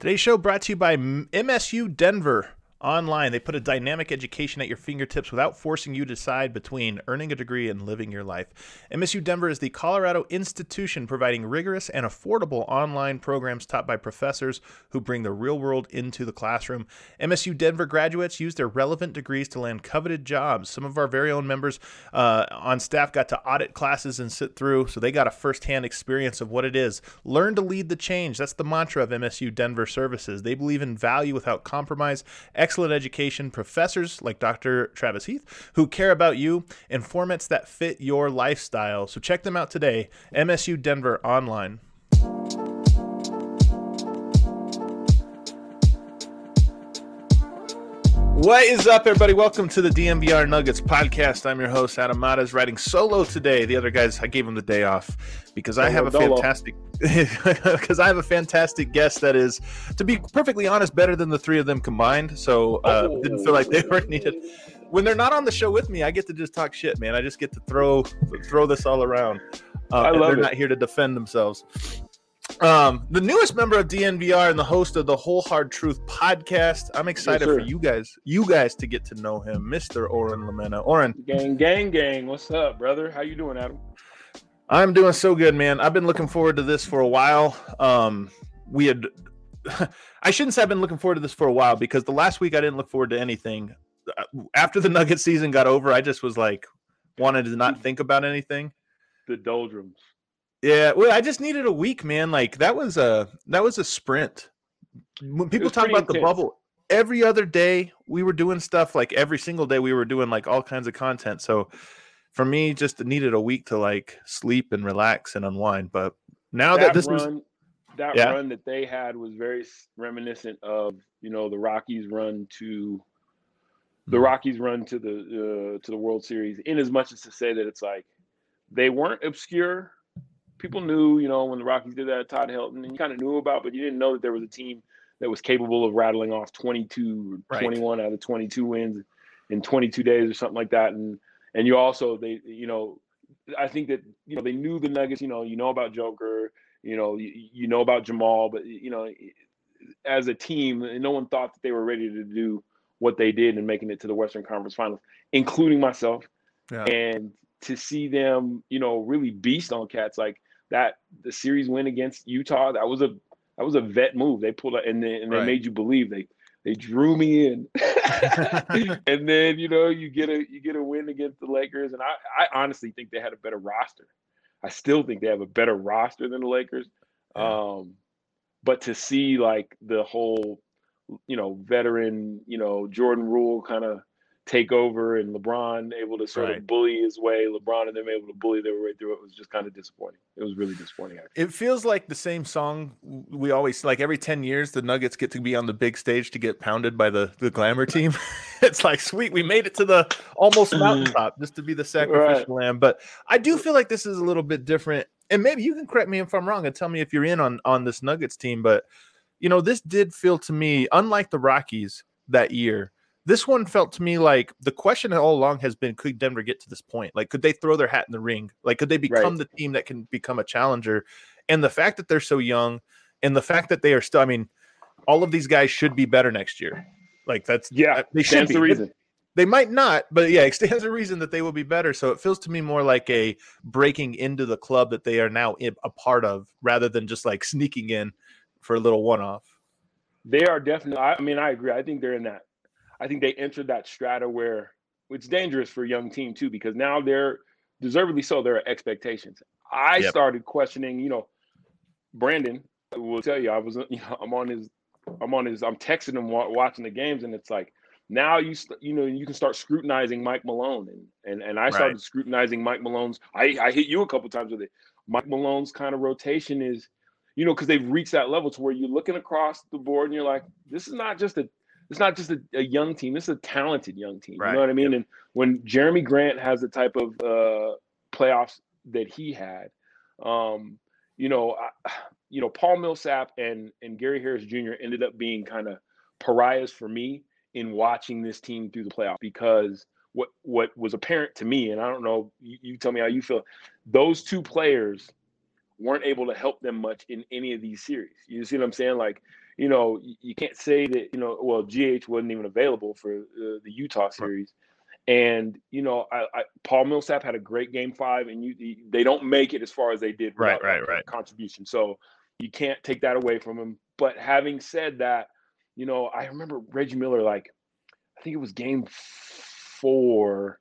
Today's show brought to you by MSU Denver online. They put a dynamic education at your fingertips without forcing you to decide between earning a degree and living your life. MSU Denver is the Colorado institution providing rigorous and affordable online programs taught by professors who bring the real world into the classroom. MSU Denver graduates use their relevant degrees to land coveted jobs. Some of our very own members uh, on staff got to audit classes and sit through, so they got a firsthand experience of what it is. Learn to lead the change. That's the mantra of MSU Denver Services. They believe in value without compromise. Excellent education, professors like Dr. Travis Heath who care about you, and formats that fit your lifestyle. So check them out today, MSU Denver online. What is up, everybody? Welcome to the DNVR Nuggets podcast. I'm your host, Adam Mares, writing solo today. The other guys, I gave them the day off because I have a fantastic because I have a fantastic guest that is, to be perfectly honest, better than the three of them combined. So uh, oh. didn't feel like they were needed. When they're not on the show with me, I get to just talk shit, man. I just get to throw throw this all around. Uh, I love they're it. not here to defend themselves. Um, the newest member of DNVR and the host of the Whole Hard Truth podcast. I'm excited yes, for you guys, you guys to get to know him, Mr. Oren Lamena. Oren, gang, gang, gang. What's up, brother? How you doing, Adam? I'm doing so good, man. I've been looking forward to this for a while. Um, we had, I shouldn't say I've been looking forward to this for a while because the last week I didn't look forward to anything. After the Nugget season got over, I just was like, wanted to not think about anything. The doldrums. Yeah, well, I just needed a week, man. Like that was a that was a sprint. When people talk about intense. the bubble, every other day we were doing stuff. Like every single day we were doing like all kinds of content. So for me, just needed a week to like sleep and relax and unwind. But now that, that this run, was that yeah. run that they had was very reminiscent of you know the Rockies run to the mm-hmm. Rockies run to the uh, to the World Series. In as much as to say that it's like they weren't obscure people knew, you know, when the Rockies did that, Todd Helton, and you kind of knew about, but you didn't know that there was a team that was capable of rattling off 22 or 21 out of 22 wins in 22 days or something like that. And and you also they, you know, I think that you know they knew the Nuggets. You know, you know about Joker, you know, you, you know about Jamal, but you know, as a team, no one thought that they were ready to do what they did and making it to the Western Conference Finals, including myself. Yeah. And to see them, you know, really beast on cats like that the series win against Utah, that was a that was a vet move. They pulled it and they, and they right. made you believe they they drew me in. and then, you know, you get a you get a win against the Lakers. And I, I honestly think they had a better roster. I still think they have a better roster than the Lakers. Um, but to see like the whole, you know, veteran, you know, Jordan rule kind of take over and LeBron able to sort right. of bully his way, LeBron and them able to bully their way through it was just kind of disappointing. It was really disappointing. Actually. It feels like the same song we always like every 10 years the Nuggets get to be on the big stage to get pounded by the the glamour team. it's like sweet, we made it to the almost mm. mountaintop just to be the sacrificial right. lamb. But I do feel like this is a little bit different. And maybe you can correct me if I'm wrong and tell me if you're in on on this Nuggets team, but you know, this did feel to me unlike the Rockies that year this one felt to me like the question all along has been could Denver get to this point? Like, could they throw their hat in the ring? Like, could they become right. the team that can become a challenger? And the fact that they're so young and the fact that they are still, I mean, all of these guys should be better next year. Like, that's, yeah, uh, they should be. the reason. They might not, but yeah, it stands a reason that they will be better. So it feels to me more like a breaking into the club that they are now a part of rather than just like sneaking in for a little one off. They are definitely, I mean, I agree. I think they're in that I think they entered that strata where it's dangerous for a young team too, because now they're deservedly so there are expectations. I yep. started questioning, you know, Brandon will tell you I was, you know, I'm on his, I'm on his, I'm texting him watching the games, and it's like now you, you know, you can start scrutinizing Mike Malone, and and and I started right. scrutinizing Mike Malone's. I I hit you a couple times with it. Mike Malone's kind of rotation is, you know, because they've reached that level to where you're looking across the board and you're like, this is not just a it's not just a, a, young team. This is a talented young team. Right. You know what I mean? Yep. And when Jerami Grant has the type of uh, playoffs that he had, um, you know, I, you know, Paul Millsap and and Gary Harris Jr. ended up being kind of pariahs for me in watching this team through the playoffs because what what was apparent to me, and I don't know, you, you tell me how you feel. Those two players weren't able to help them much in any of these series. You see what I'm saying? Like, you know, you can't say that, you know, well, GH wasn't even available for uh, the Utah series. And, you know, I, I, Paul Millsap had a great game five, and you they don't make it as far as they did. Right, right, right. Contribution. So you can't take that away from him. But having said that, you know, I remember Reggie Miller, like, I think it was game four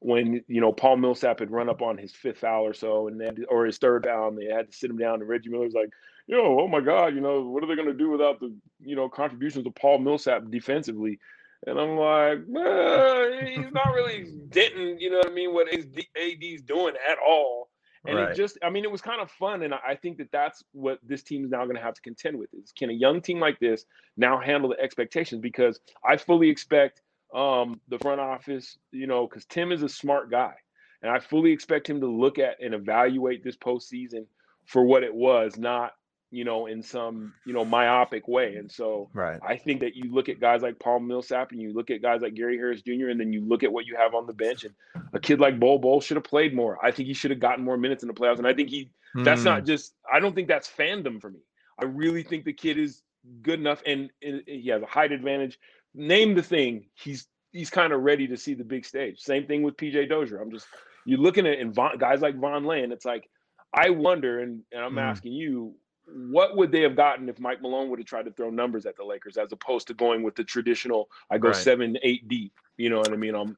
when you know Paul Millsap had run up on his fifth foul or so, and then or his third foul, and they had to sit him down. And Reggie Miller was like, "Yo, oh my God, you know what are they going to do without the you know contributions of Paul Millsap defensively?" And I'm like, eh, he's not really denting, you know what I mean? What AD's doing at all. And right. it just, I mean, it was kind of fun. And I think that that's what this team is now going to have to contend with is can a young team like this now handle the expectations? Because I fully expect um, the front office, you know, because Tim is a smart guy, and I fully expect him to look at and evaluate this postseason for what it was, not you know in some you know myopic way. And so, right. I think that you look at guys like Paul Millsap, and you look at guys like Gary Harris Jr., and then you look at what you have on the bench, and a kid like Bol Bol should have played more. I think he should have gotten more minutes in the playoffs, and I think he. Mm. That's not hmm. just. I don't think that's fandom for me. I really think the kid is good enough, and, and he has a height advantage name the thing, he's he's kind of ready to see the big stage. Same thing with PJ Dozier. I'm just you're looking at and Von, guys like Vonleh. It's like I wonder, and, and I'm mm. asking you, what would they have gotten if Mike Malone would have tried to throw numbers at the Lakers as opposed to going with the traditional I go right. seven, eight deep. You know what I mean? I'm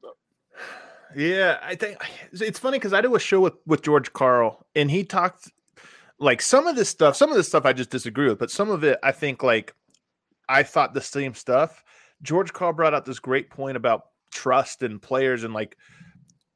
yeah, I think it's funny because I do a show with with George Karl, and he talked like some of this stuff. Some of this stuff I just disagree with, but some of it I think like I thought the same stuff. George Karl brought out this great point about trust and players and like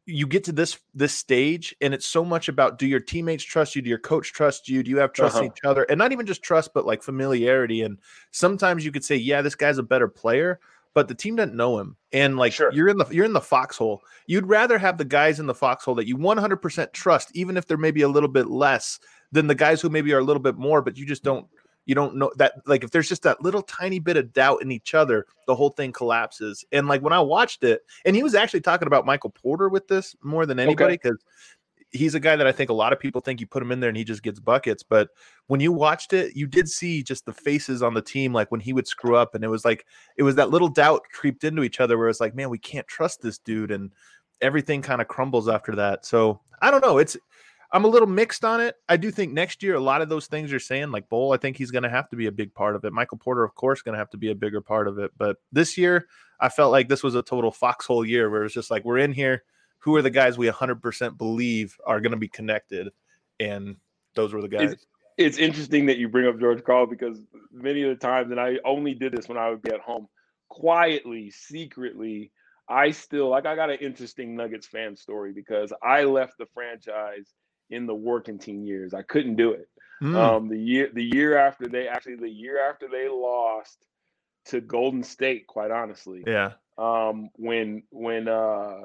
you get to this this stage and it's so much about do your teammates trust you? Do your coach trust you? Do you have trust uh-huh. in each other? And not even just trust but like familiarity. And sometimes you could say yeah this guy's a better player but the team doesn't know him. And like sure. you're in the you're in the foxhole. You'd rather have the guys in the foxhole that you 100% trust even if they're maybe a little bit less than the guys who maybe are a little bit more but you just don't you don't know that like if there's just that little tiny bit of doubt in each other the whole thing collapses. And like when i watched it and he was actually talking about michael porter with this more than anybody because okay. he's a guy that i think a lot of people think you put him in there and he just gets buckets. But when you watched it you did see just the faces on the team like when he would screw up and it was like it was that little doubt creeped into each other where it's like man we can't trust this dude and everything kind of crumbles after that. So i don't know. It's I'm a little mixed on it. I do think next year a lot of those things you're saying, like Bol, I think he's going to have to be a big part of it. Michael Porter, of course, going to have to be a bigger part of it. But this year, I felt like this was a total foxhole year where it's just like we're in here. Who are the guys we 100% believe are going to be connected? And those were the guys. It's, it's interesting that you bring up George Karl because many of the times, and I only did this when I would be at home, quietly, secretly, I still like I got an interesting Nuggets fan story because I left the franchise in the working team years. I couldn't do it. Mm. Um, the year the year after they actually the year after they lost to Golden State, quite honestly. Yeah. Um, when when uh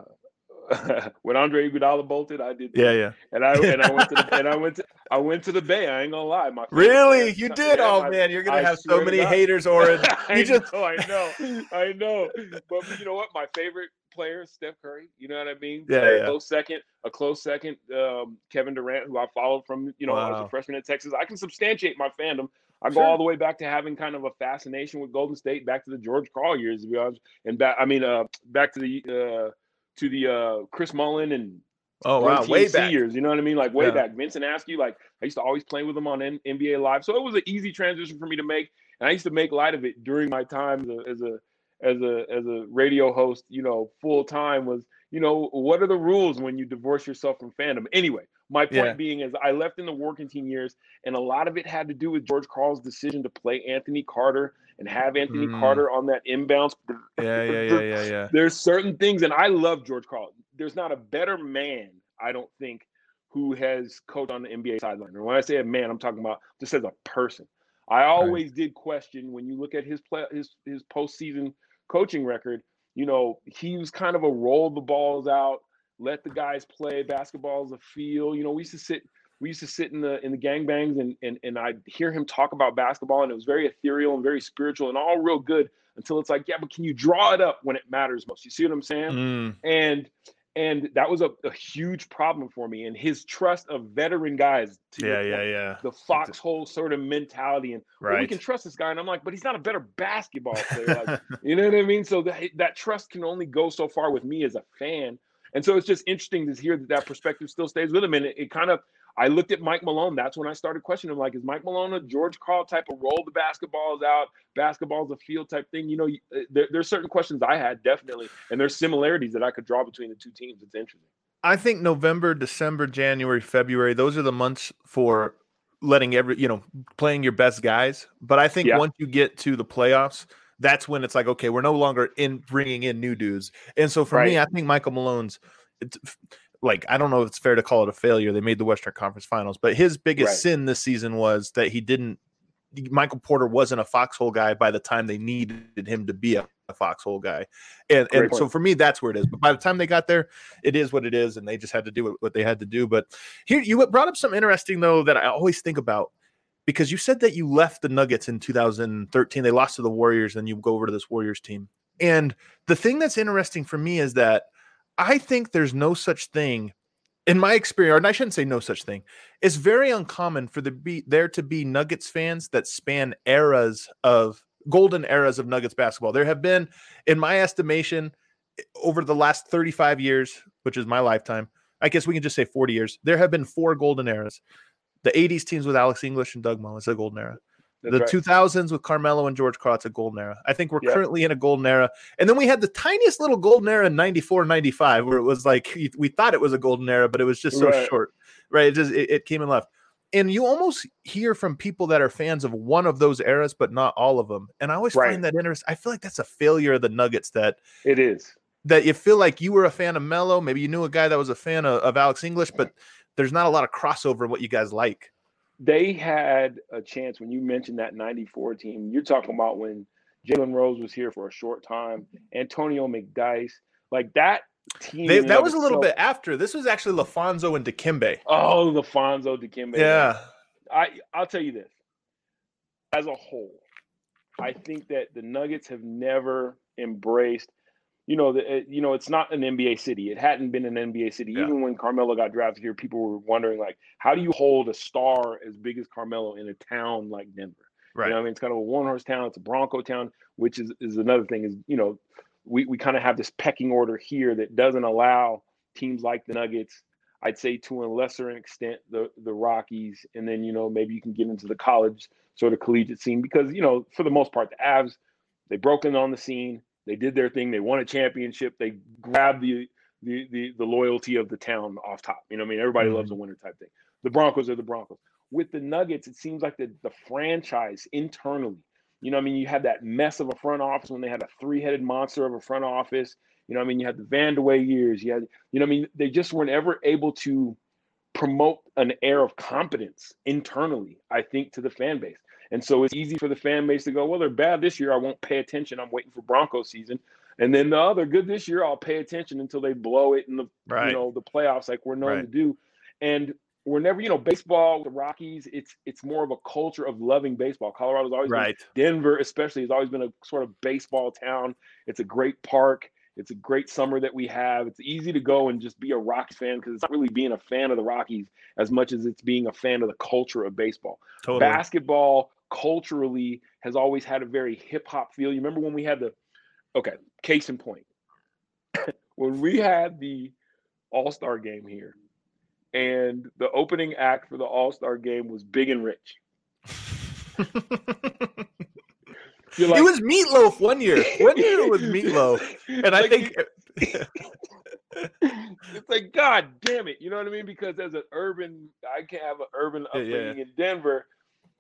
when Andre Iguodala bolted, I did. Yeah, yeah. And I and I went to the, and I went to I went to the Bay. I ain't gonna lie. My really, you did? oh man, you're gonna I have so many haters, Or You just. know, I know, I know. But you know what? My favorite player, Steph Curry. You know what I mean? Yeah, a yeah. close second, a close second. Um, Kevin Durant, who I followed from you know wow. was a freshman in Texas. I can substantiate my fandom. I go all the way back to having kind of a fascination with Golden State, back to the George Karl years, to be honest, and back. I mean, uh, back to the uh, to the uh, Chris Mullin and Oh wow, way back years. You know what I mean? Like way yeah. back. Vincent Askew, like I used to always play with him on N- NBA Live, so it was an easy transition for me to make, and I used to make light of it during my time as a, as a as a as a radio host, you know, full time was, you know, what are the rules when you divorce yourself from fandom? Anyway, my point yeah. being is I left in the working team years, and a lot of it had to do with George Karl's decision to play Anthony Carter and have Anthony mm. Carter on that inbounds. Yeah, yeah, yeah, yeah, yeah. There's certain things, and I love George Karl. There's not a better man, I don't think, who has coached on the NBA sideline. And when I say a man, I'm talking about just as a person. I always right. did question when you look at his play, his his postseason coaching record, you know, he was kind of a roll the balls out, let the guys play. Basketball as a feel. You know, we used to sit we used to sit in the in the gangbangs and and and I'd hear him talk about basketball and it was very ethereal and very spiritual and all real good until it's like, yeah, but can you draw it up when it matters most? You see what I'm saying? Mm. And and that was a, a, huge problem for me. And his trust of veteran guys, yeah, yeah, yeah, the foxhole sort of mentality, and right. well, we can trust this guy. And I'm like, but he's not a better basketball player. Like, you know what I mean? So that that trust can only go so far with me as a fan. And so it's just interesting to hear that that perspective still stays with him. And it, it kind of I looked at Mike Malone. That's when I started questioning him. Like, is Mike Malone a George Karl type of roll the basketballs out, basketball's a field type thing? You know, uh, there, there's certain questions I had definitely, and there's similarities that I could draw between the two teams. It's interesting. I think November, December, January, February, those are the months for letting every, you know, playing your best guys. But I think yeah. once you get to the playoffs, that's when it's like, okay, we're no longer in bringing in new dudes. And so for right. me, I think Michael Malone's like I don't know if it's fair to call it a failure. They made the Western Conference Finals, but his biggest right. sin this season was that he didn't. Michael Porter wasn't a foxhole guy by the time they needed him to be a, a foxhole guy, and Great and point. so for me that's where it is. But by the time they got there, it is what it is, and they just had to do what they had to do. But here you brought up some interesting though that I always think about because you said that you left the Nuggets in 2013. They lost to the Warriors, and you go over to this Warriors team. And the thing that's interesting for me is that I think there's no such thing in my experience, and I shouldn't say no such thing. It's very uncommon for the be there to be Nuggets fans that span eras of golden eras of Nuggets basketball. There have been, in my estimation, eh, over the last 35 years, which is my lifetime, I guess we can just say 40 years, there have been four golden eras. The 80s teams with Alex English and Doug Mullins, a golden era. That's the right. 2000s with Carmelo and George it's a golden era. I think we're yeah. currently in a golden era. And then we had the tiniest little golden era in 94, 95, where it was like we thought it was a golden era, but it was just so right. short, right? It just it, it came and left. And you almost hear from people that are fans of one of those eras, but not all of them. And I always right. find that interesting. I feel like that's a failure of the Nuggets that it is. That you feel like you were a fan of Melo. maybe you knew a guy that was a fan of, of Alex English, but there's not a lot of crossover in what you guys like they had a chance when you mentioned that 94 team. You're talking about when Jalen Rose was here for a short time, Antonio McDyess, like that team. They, that was a little bit after. This was actually LaPhonso and Dikembe. Oh, LaPhonso Dikembe. Yeah. I I'll tell you this. As a whole, I think that the Nuggets have never embraced you know, the, you know, it's not an NBA city. It hadn't been an NBA city. Yeah. Even when Carmelo got drafted here, people were wondering like, how do you hold a star as big as Carmelo in a town like Denver? Right. You know, I mean, it's kind of a one horse town. It's a Bronco town, which is is another thing. Is you know, we we kind of have this pecking order here that doesn't allow teams like the Nuggets. I'd say to a lesser extent the the Rockies, and then you know maybe you can get into the college sort of collegiate scene because you know for the most part the Avs they broke in on the scene they did their thing. They won a championship. They grabbed the the the, the loyalty of the town off top. You know, I mean, everybody mm-hmm. loves a winner type thing. The Broncos are the Broncos. With the Nuggets, it seems like the the franchise internally. You know, I mean, you had that mess of a front office when they had a three-headed monster of a front office. You know, I mean, you had the Vandeweghe years. You had, you know, I mean, they just weren't ever able to promote an air of competence internally. I think to the fan base. And so it's easy for the fan base to go, well, they're bad this year. I won't pay attention. I'm waiting for Broncos season. And then, no, they're good this year. I'll pay attention until they blow it in the right. you know the playoffs, like we're known right. to do. And we're never, you know, baseball, the Rockies, it's it's more of a culture of loving baseball. Colorado's always right. Been, Denver, especially, has always been a sort of baseball town. It's a great park. It's a great summer that we have. It's easy to go and just be a Rockies fan because it's not really being a fan of the Rockies as much as it's being a fan of the culture of baseball. Totally. Basketball, culturally has always had a very hip hop feel. You remember when we had the okay, case in point. when we had the All-Star game here and the opening act for the All-Star game was Big and Rich. like, it was Meatloaf one year. One year it was Meatloaf. And I think it's like God damn it, you know what I mean? Because as an urban, I can have an urban upbringing yeah. in Denver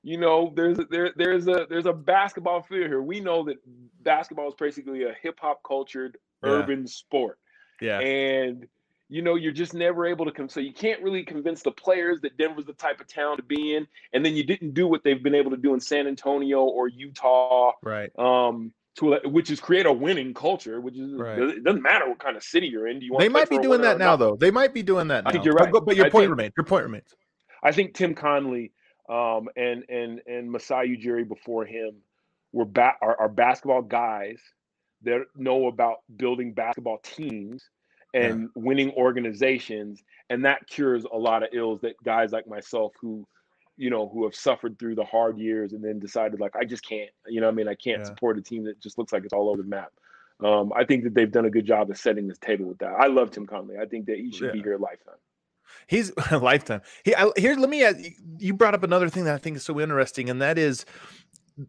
you know, there's a, there there's a there's a basketball feel here. We know that basketball is basically a hip hop cultured yeah. urban sport. Yeah. And you know, you're just never able to come. So you can't really convince the players that Denver's the type of town to be in. And then you didn't do what they've been able to do in San Antonio or Utah. Right. Um, to which is create a winning culture, which is right. it doesn't matter what kind of city you're in. Do you want? They might be doing that now, though. They might be doing that. Now. I think you're right. But, but your I point think, remains. Your point remains. I think Tim Connelly um, and and and Masai Ujiri before him were ba- are, are basketball guys that know about building basketball teams and yeah. winning organizations, and that cures a lot of ills that guys like myself who you know, who have suffered through the hard years and then decided like I just can't, you know, I mean, I can't yeah. support a team that just looks like it's all over the map. Um, I think that they've done a good job of setting this table with that. I love Tim Connelly. I think that he should yeah. be here a lifetime. He's a lifetime. He I, here. Let me. You brought up another thing that I think is so interesting, and that is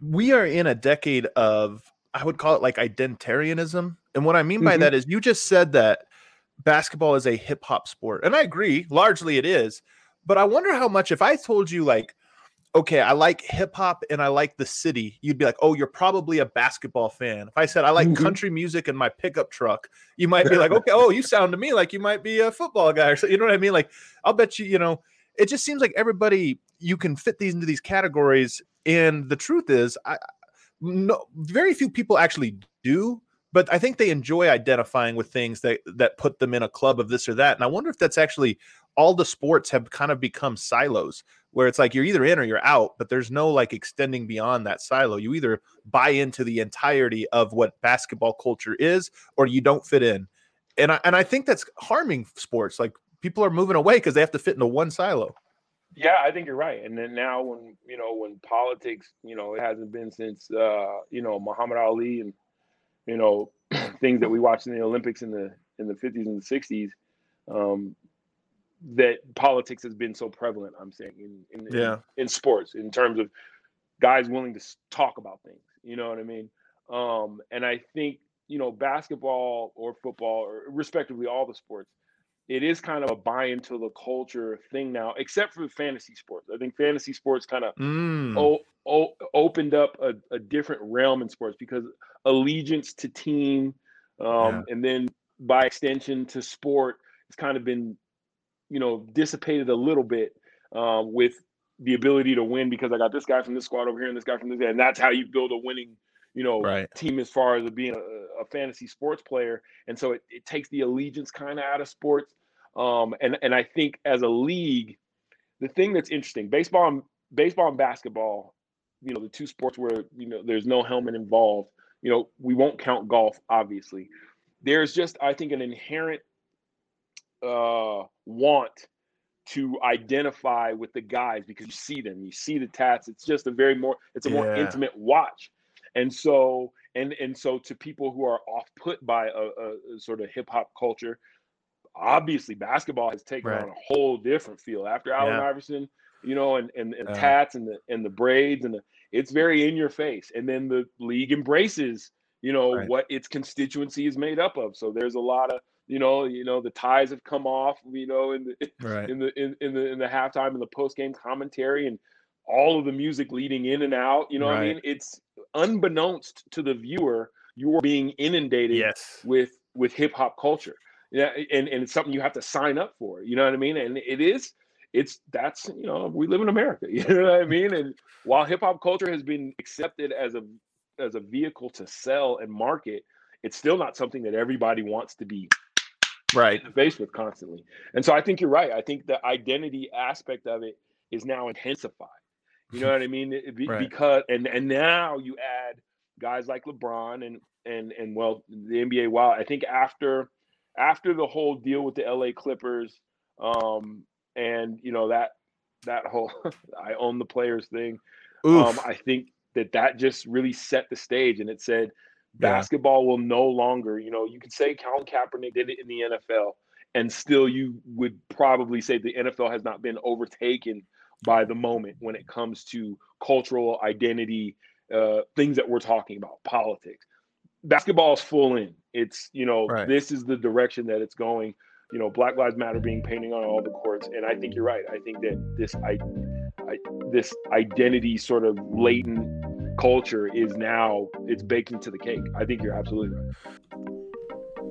we are in a decade of I would call it like identitarianism. And what I mean by mm-hmm. that is you just said that basketball is a hip hop sport, and I agree. Largely, it is. But I wonder how much if I told you like okay, I like hip hop and I like the city, you'd be like, oh, you're probably a basketball fan. If I said I like mm-hmm. country music and my pickup truck, you might be like, okay, oh, you sound to me like you might be a football guy or so. You know what I mean? Like, I'll bet you, you know, it just seems like everybody you can fit these into these categories. And the truth is, I no very few people actually do. But I think they enjoy identifying with things that that put them in a club of this or that. And I wonder if that's actually all the sports have kind of become silos where it's like you're either in or you're out, but there's no like extending beyond that silo. You either buy into the entirety of what basketball culture is or you don't fit in. And I and I think that's harming sports. Like people are moving away because they have to fit into one silo. Yeah, I think you're right. And then now when you know when politics, you know, it hasn't been since uh, you know, Muhammad Ali and you know, things that we watched in the Olympics in the in the 50s and the 60s. Um, that politics has been so prevalent. I'm saying in in, yeah. in, in sports in terms of guys willing to talk about things. You know what I mean? Um, and I think you know basketball or football or respectively all the sports, it is kind of a buy into the culture thing now, except for fantasy sports. I think fantasy sports kind of mm. o- o- opened up a, a, different realm in sports because allegiance to team, um, yeah. and then by extension to sport, it's kind of been you know, dissipated a little bit um, with the ability to win because I got this guy from this squad over here and this guy from this guy, and that's how you build a winning, you know, right. team as far as being a, a, fantasy sports player. And so it, it takes the allegiance kind of out of sports. Um, and and I think as a league, the thing that's interesting, baseball and baseball and basketball, you know, the two sports where you know there's no helmet involved. You know, we won't count golf, obviously. There's just I think an inherent uh, want to identify with the guys because you see them, you see the tats. It's just a very more, it's a yeah. more intimate watch. And so, and and so to people who are off put by a, a, sort of hip hop culture, obviously basketball has taken right. on a whole different feel after Allen yeah. Iverson, you know, and and, and uh, tats and the and the braids and the, it's very in your face. And then the league embraces, you know, right. what its constituency is made up of. So there's a lot of you know, you know, the ties have come off, you know, in the right. in the in, in the in the halftime and the post game commentary and all of the music leading in and out. You know right. I mean? It's unbeknownst to the viewer, you're being inundated yes. with with hip hop culture. Yeah, and, and it's something you have to sign up for. You know what I mean? And it is, it's that's you know, we live in America. You know what I mean? And while hip hop culture has been accepted as a as a vehicle to sell and market, it's still not something that everybody wants to be right in the face with constantly. And so I think you're right. I think the identity aspect of it is now intensified. You know what I mean? Be, right. Because and and now you add guys like LeBron and and and well the NBA. Wow, I think after after the whole deal with the LA Clippers, um, and you know that that whole I own the players thing. Um, I think that that just really set the stage, and it said Basketball will no longer, you know, you could say Colin Kaepernick did it in the NFL, and still you would probably say the NFL has not been overtaken by the moment when it comes to cultural identity, uh, things that we're talking about, politics. Basketball is full in. It's, you know, right. this is the direction that it's going. You know, Black Lives Matter being painted on all the courts, and I think you're right. I think that this I, I this identity sort of latent culture is now it's baking to the cake. I think you're absolutely right.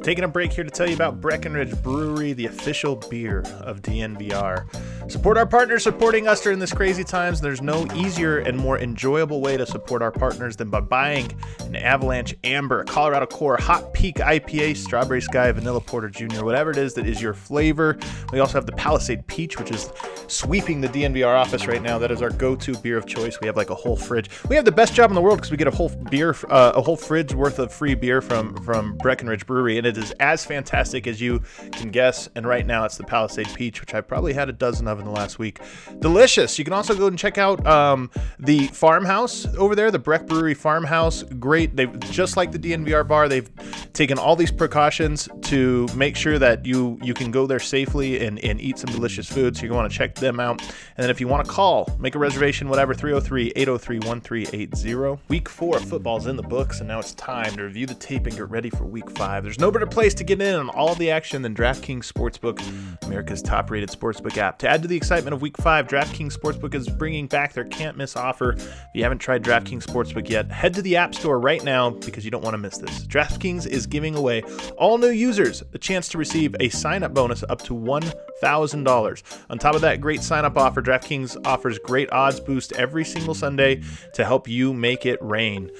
Taking a break here to tell you about Breckenridge Brewery, the official beer of DNVR. Support our partners supporting us during this crazy times. There's no easier and more enjoyable way to support our partners than by buying an Avalanche Amber, Colorado Core, Hot Peak IPA, Strawberry Sky, Vanilla Porter Jr., whatever it is that is your flavor. We also have the Palisade Peach, which is sweeping the DNVR office right now. That is our go-to beer of choice. We have like a whole fridge. We have the best job in the world because we get a whole beer, uh, a whole fridge worth of free beer from from Breckenridge Brewery, and it is as fantastic as you can guess. And right now, it's the Palisade Peach, which I probably had a dozen of in the last week. Delicious. You can also go and check out um, the farmhouse over there, the Breck Brewery Farmhouse. Great. They've just like the DNVR bar. They've taken all these precautions to make sure that you you can go there safely and, and eat some delicious food. So you want to check them out. And then if you want to call, make a reservation, whatever, 303 803 1380. Week four football's in the books, and now it's time to review the tape and get ready for week five. There's no better place to get in on all the action than DraftKings Sportsbook, America's top rated sportsbook app. To add to the excitement of week five, DraftKings Sportsbook is bringing back their can't miss offer. If you haven't tried DraftKings Sportsbook yet, head to the App Store right now because you don't want to miss this. DraftKings is giving away all new users the chance to receive a sign up bonus up to $1,000. On top of that great sign up offer, DraftKings offers great odds boost every single Sunday to help you make it rain.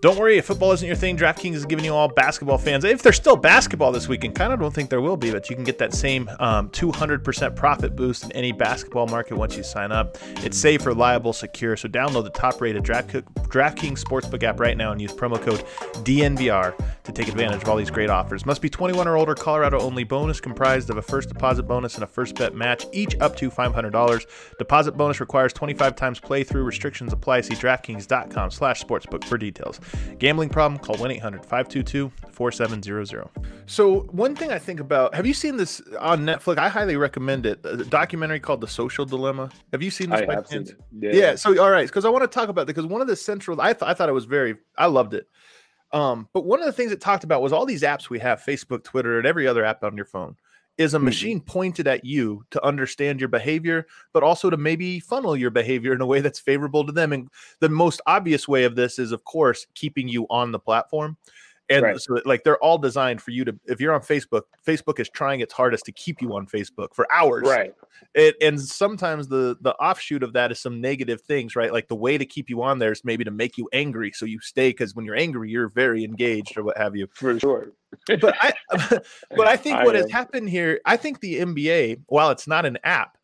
Don't worry, if football isn't your thing, DraftKings is giving you all basketball fans. If there's still basketball this weekend, kind of don't think there will be, but you can get that same um, 200% profit boost in any basketball market once you sign up. It's safe, reliable, secure. So download the top-rated Draft, DraftKings Sportsbook app right now and use promo code DNVR to take advantage of all these great offers. Must be 21 or older. Colorado only. Bonus comprised of a first deposit bonus and a first bet match, each up to $500. Deposit bonus requires 25 times playthrough. Restrictions apply. See DraftKings.com slash sportsbook for details. Gambling problem? Call 1 800 522 4700. So, one thing I think about have you seen this on Netflix? I highly recommend it. A documentary called The Social Dilemma. Have you seen this? I have seen it. Yeah. yeah. So, all right. Because I want to talk about it because one of the central, I, th- I thought it was very, I loved it. Um, but one of the things it talked about was all these apps we have Facebook, Twitter, and every other app on your phone is a mm-hmm. machine pointed at you to understand your behavior, but also to maybe funnel your behavior in a way that's favorable to them. And the most obvious way of this is, of course, keeping you on the platform. And right. so, like, they're all designed for you to, if you're on Facebook, Facebook is trying its hardest to keep you on Facebook for hours. Right. It, and sometimes the the offshoot of that is some negative things, right? Like the way to keep you on there is maybe to make you angry, so you stay because when you're angry, you're very engaged or what have you. For sure. But I, but I think I what am. has happened here, I think the NBA, while it's not an app,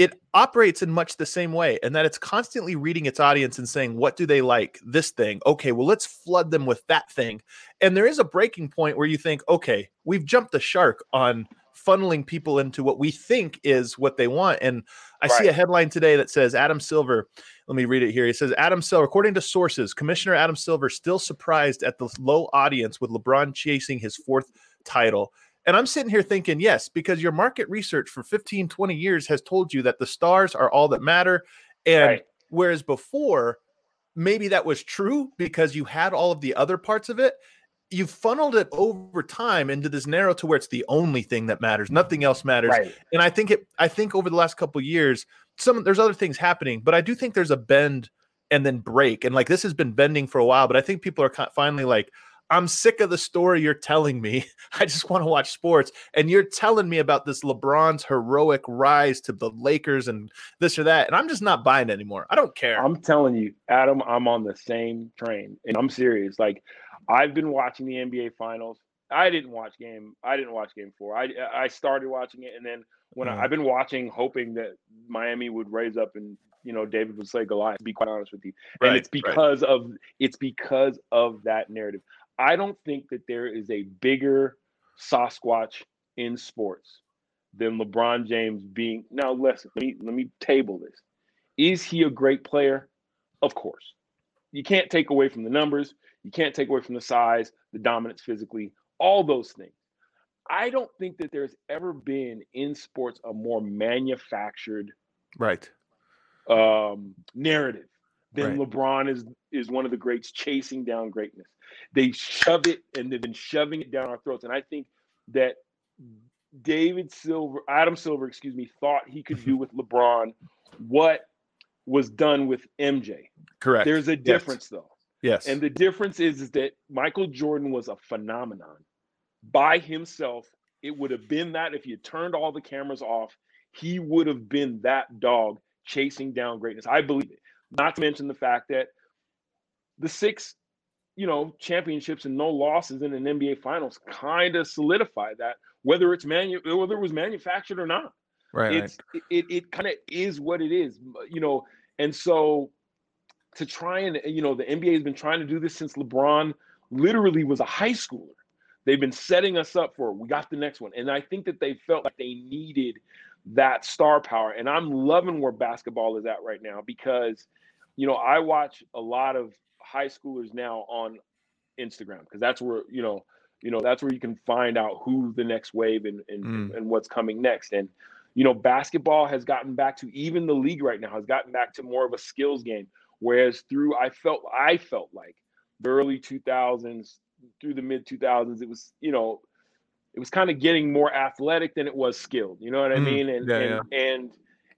it operates in much the same way and that it's constantly reading its audience and saying what do they like this thing okay well let's flood them with that thing and there is a breaking point where you think okay we've jumped the shark on funneling people into what we think is what they want and i right. see a headline today that says adam silver let me read it here he says adam silver according to sources commissioner adam silver still surprised at the low audience with lebron chasing his fourth title and I'm sitting here thinking, yes, because your market research for 15, 20 years has told you that the stars are all that matter. And right. whereas before, maybe that was true because you had all of the other parts of it. you've funneled it over time into this narrow to where it's the only thing that matters. Nothing else matters. Right. And I think it. I think over the last couple years, some there's other things happening, but I do think there's a bend and then break. And like this has been bending for a while, but I think people are finally like, I'm sick of the story you're telling me. I just want to watch sports. And you're telling me about this LeBron's heroic rise to the Lakers and this or that. And I'm just not buying anymore. I don't care. I'm telling you, Adam, I'm on the same train. And I'm serious. Like, I've been watching the NBA finals. I didn't watch game. I didn't watch game four. I I started watching it, and then when mm. I, have been watching, hoping that Miami would raise up and you know David would say Goliath. To be quite honest with you, right, and it's because right. of it's because of that narrative. I don't think that there is a bigger Sasquatch in sports than LeBron James being. Now, listen, let me let me table this. Is he a great player? Of course. You can't take away from the numbers. You can't take away from the size, the dominance physically, all those things. I don't think that there's ever been in sports a more manufactured right um, narrative than right. LeBron is is one of the greats chasing down greatness. They shove it and they've been shoving it down our throats. And I think that David Silver, Adam Silver, excuse me, thought he could do with LeBron what was done with MJ. Correct. There's a difference yes. though. Yes. And the difference is, is that Michael Jordan was a phenomenon by himself. It would have been that if you turned all the cameras off, he would have been that dog chasing down greatness. I believe it. Not to mention the fact that the six you know, championships and no losses in an NBA Finals kind of solidify that, whether it's manu- whether it was manufactured or not. Right. It's right. it it kind of is what it is, you know. And so to try and you know the NBA has been trying to do this since LeBron literally was a high schooler. They've been setting us up for we got the next one, and I think that they felt like they needed that star power. And I'm loving where basketball is at right now because you know I watch a lot of high schoolers now on Instagram because that's where you know you know that's where you can find out who the next wave and and, mm. and what's coming next and you know basketball has gotten back to even the league right now has gotten back to more of a skills game whereas through i felt i felt like the early 2000s through the mid 2000s it was you know it was kind of getting more athletic than it was skilled you know what i mm. mean and yeah, and, yeah. and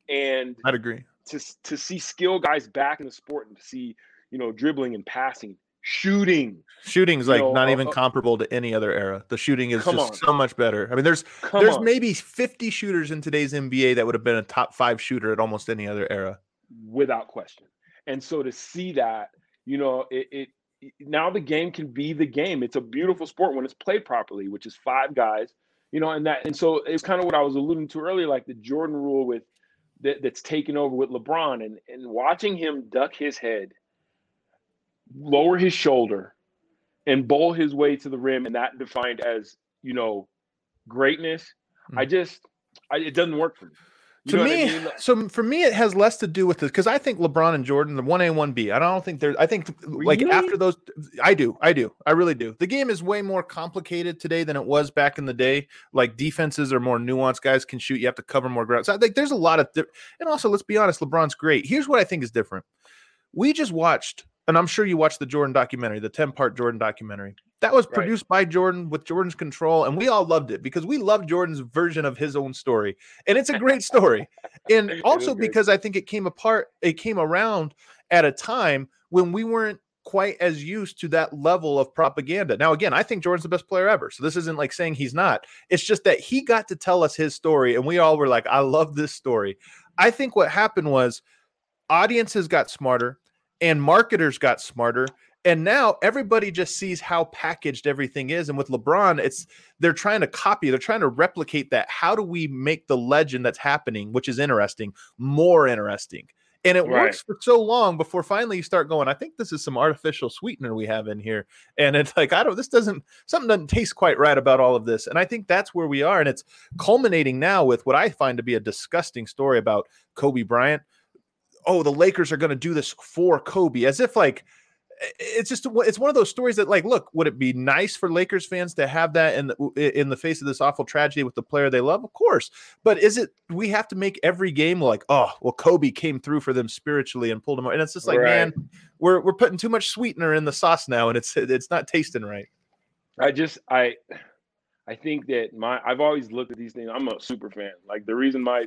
and i'd agree to to see skill guys back in the sport and to see you know dribbling and passing shooting. Shooting's like know, not even uh, comparable to any other era. The shooting is just on. so much better. I mean, there's come there's on. maybe 50 shooters in today's NBA that would have been a top five shooter at almost any other era. Without question. And so to see that, you know, it, it now the game can be the game. It's a beautiful sport when it's played properly, which is five guys, you know, and that and so it's kind of what I was alluding to earlier, like the Jordan rule with that, that's taken over with LeBron and and watching him duck his head lower his shoulder and bowl his way to the rim and that defined as you know greatness mm-hmm. i just I, it doesn't work for me you to me, I mean? so for me, it has less to do with this because I think LeBron and Jordan, the one A, one B. I don't think they're. I think really? like after those, I do, I do, I really do. The game is way more complicated today than it was back in the day. Like defenses are more nuanced. Guys can shoot. You have to cover more ground. So I think there's a lot of, and also let's be honest, LeBron's great. Here's what I think is different. We just watched and I'm sure you watched the Jordan documentary, the 10 part Jordan documentary. That was produced right. by Jordan with Jordan's control, and we all loved it because we loved Jordan's version of his own story. And it's a great story. and also because I think it came apart, it came around at a time when we weren't quite as used to that level of propaganda. Now, again, I think Jordan's the best player ever. So this isn't like saying he's not. It's just that he got to tell us his story, and we all were like, I love this story. I think what happened was audiences got smarter and marketers got smarter and now everybody just sees how packaged everything is and with lebron it's they're trying to copy they're trying to replicate that. How do we make the legend that's happening which is interesting more interesting? And it right. works for so long before finally you start going i think this is some artificial sweetener we have in here. And it's like i don't this doesn't something doesn't taste quite right about all of this. And i think that's where we are and it's culminating now with what i find to be a disgusting story about kobe bryant oh, the Lakers are going to do this for Kobe, as if like it's just it's one of those stories that like look would it be nice for lakers fans to have that in the in the face of this awful tragedy with the player they love of course but is it we have to make every game like oh well kobe came through for them spiritually and pulled them out and it's just like right. man we're we're putting too much sweetener in the sauce now and it's it's not tasting right i just i i think that my i've always looked at these things i'm a super fan like the reason my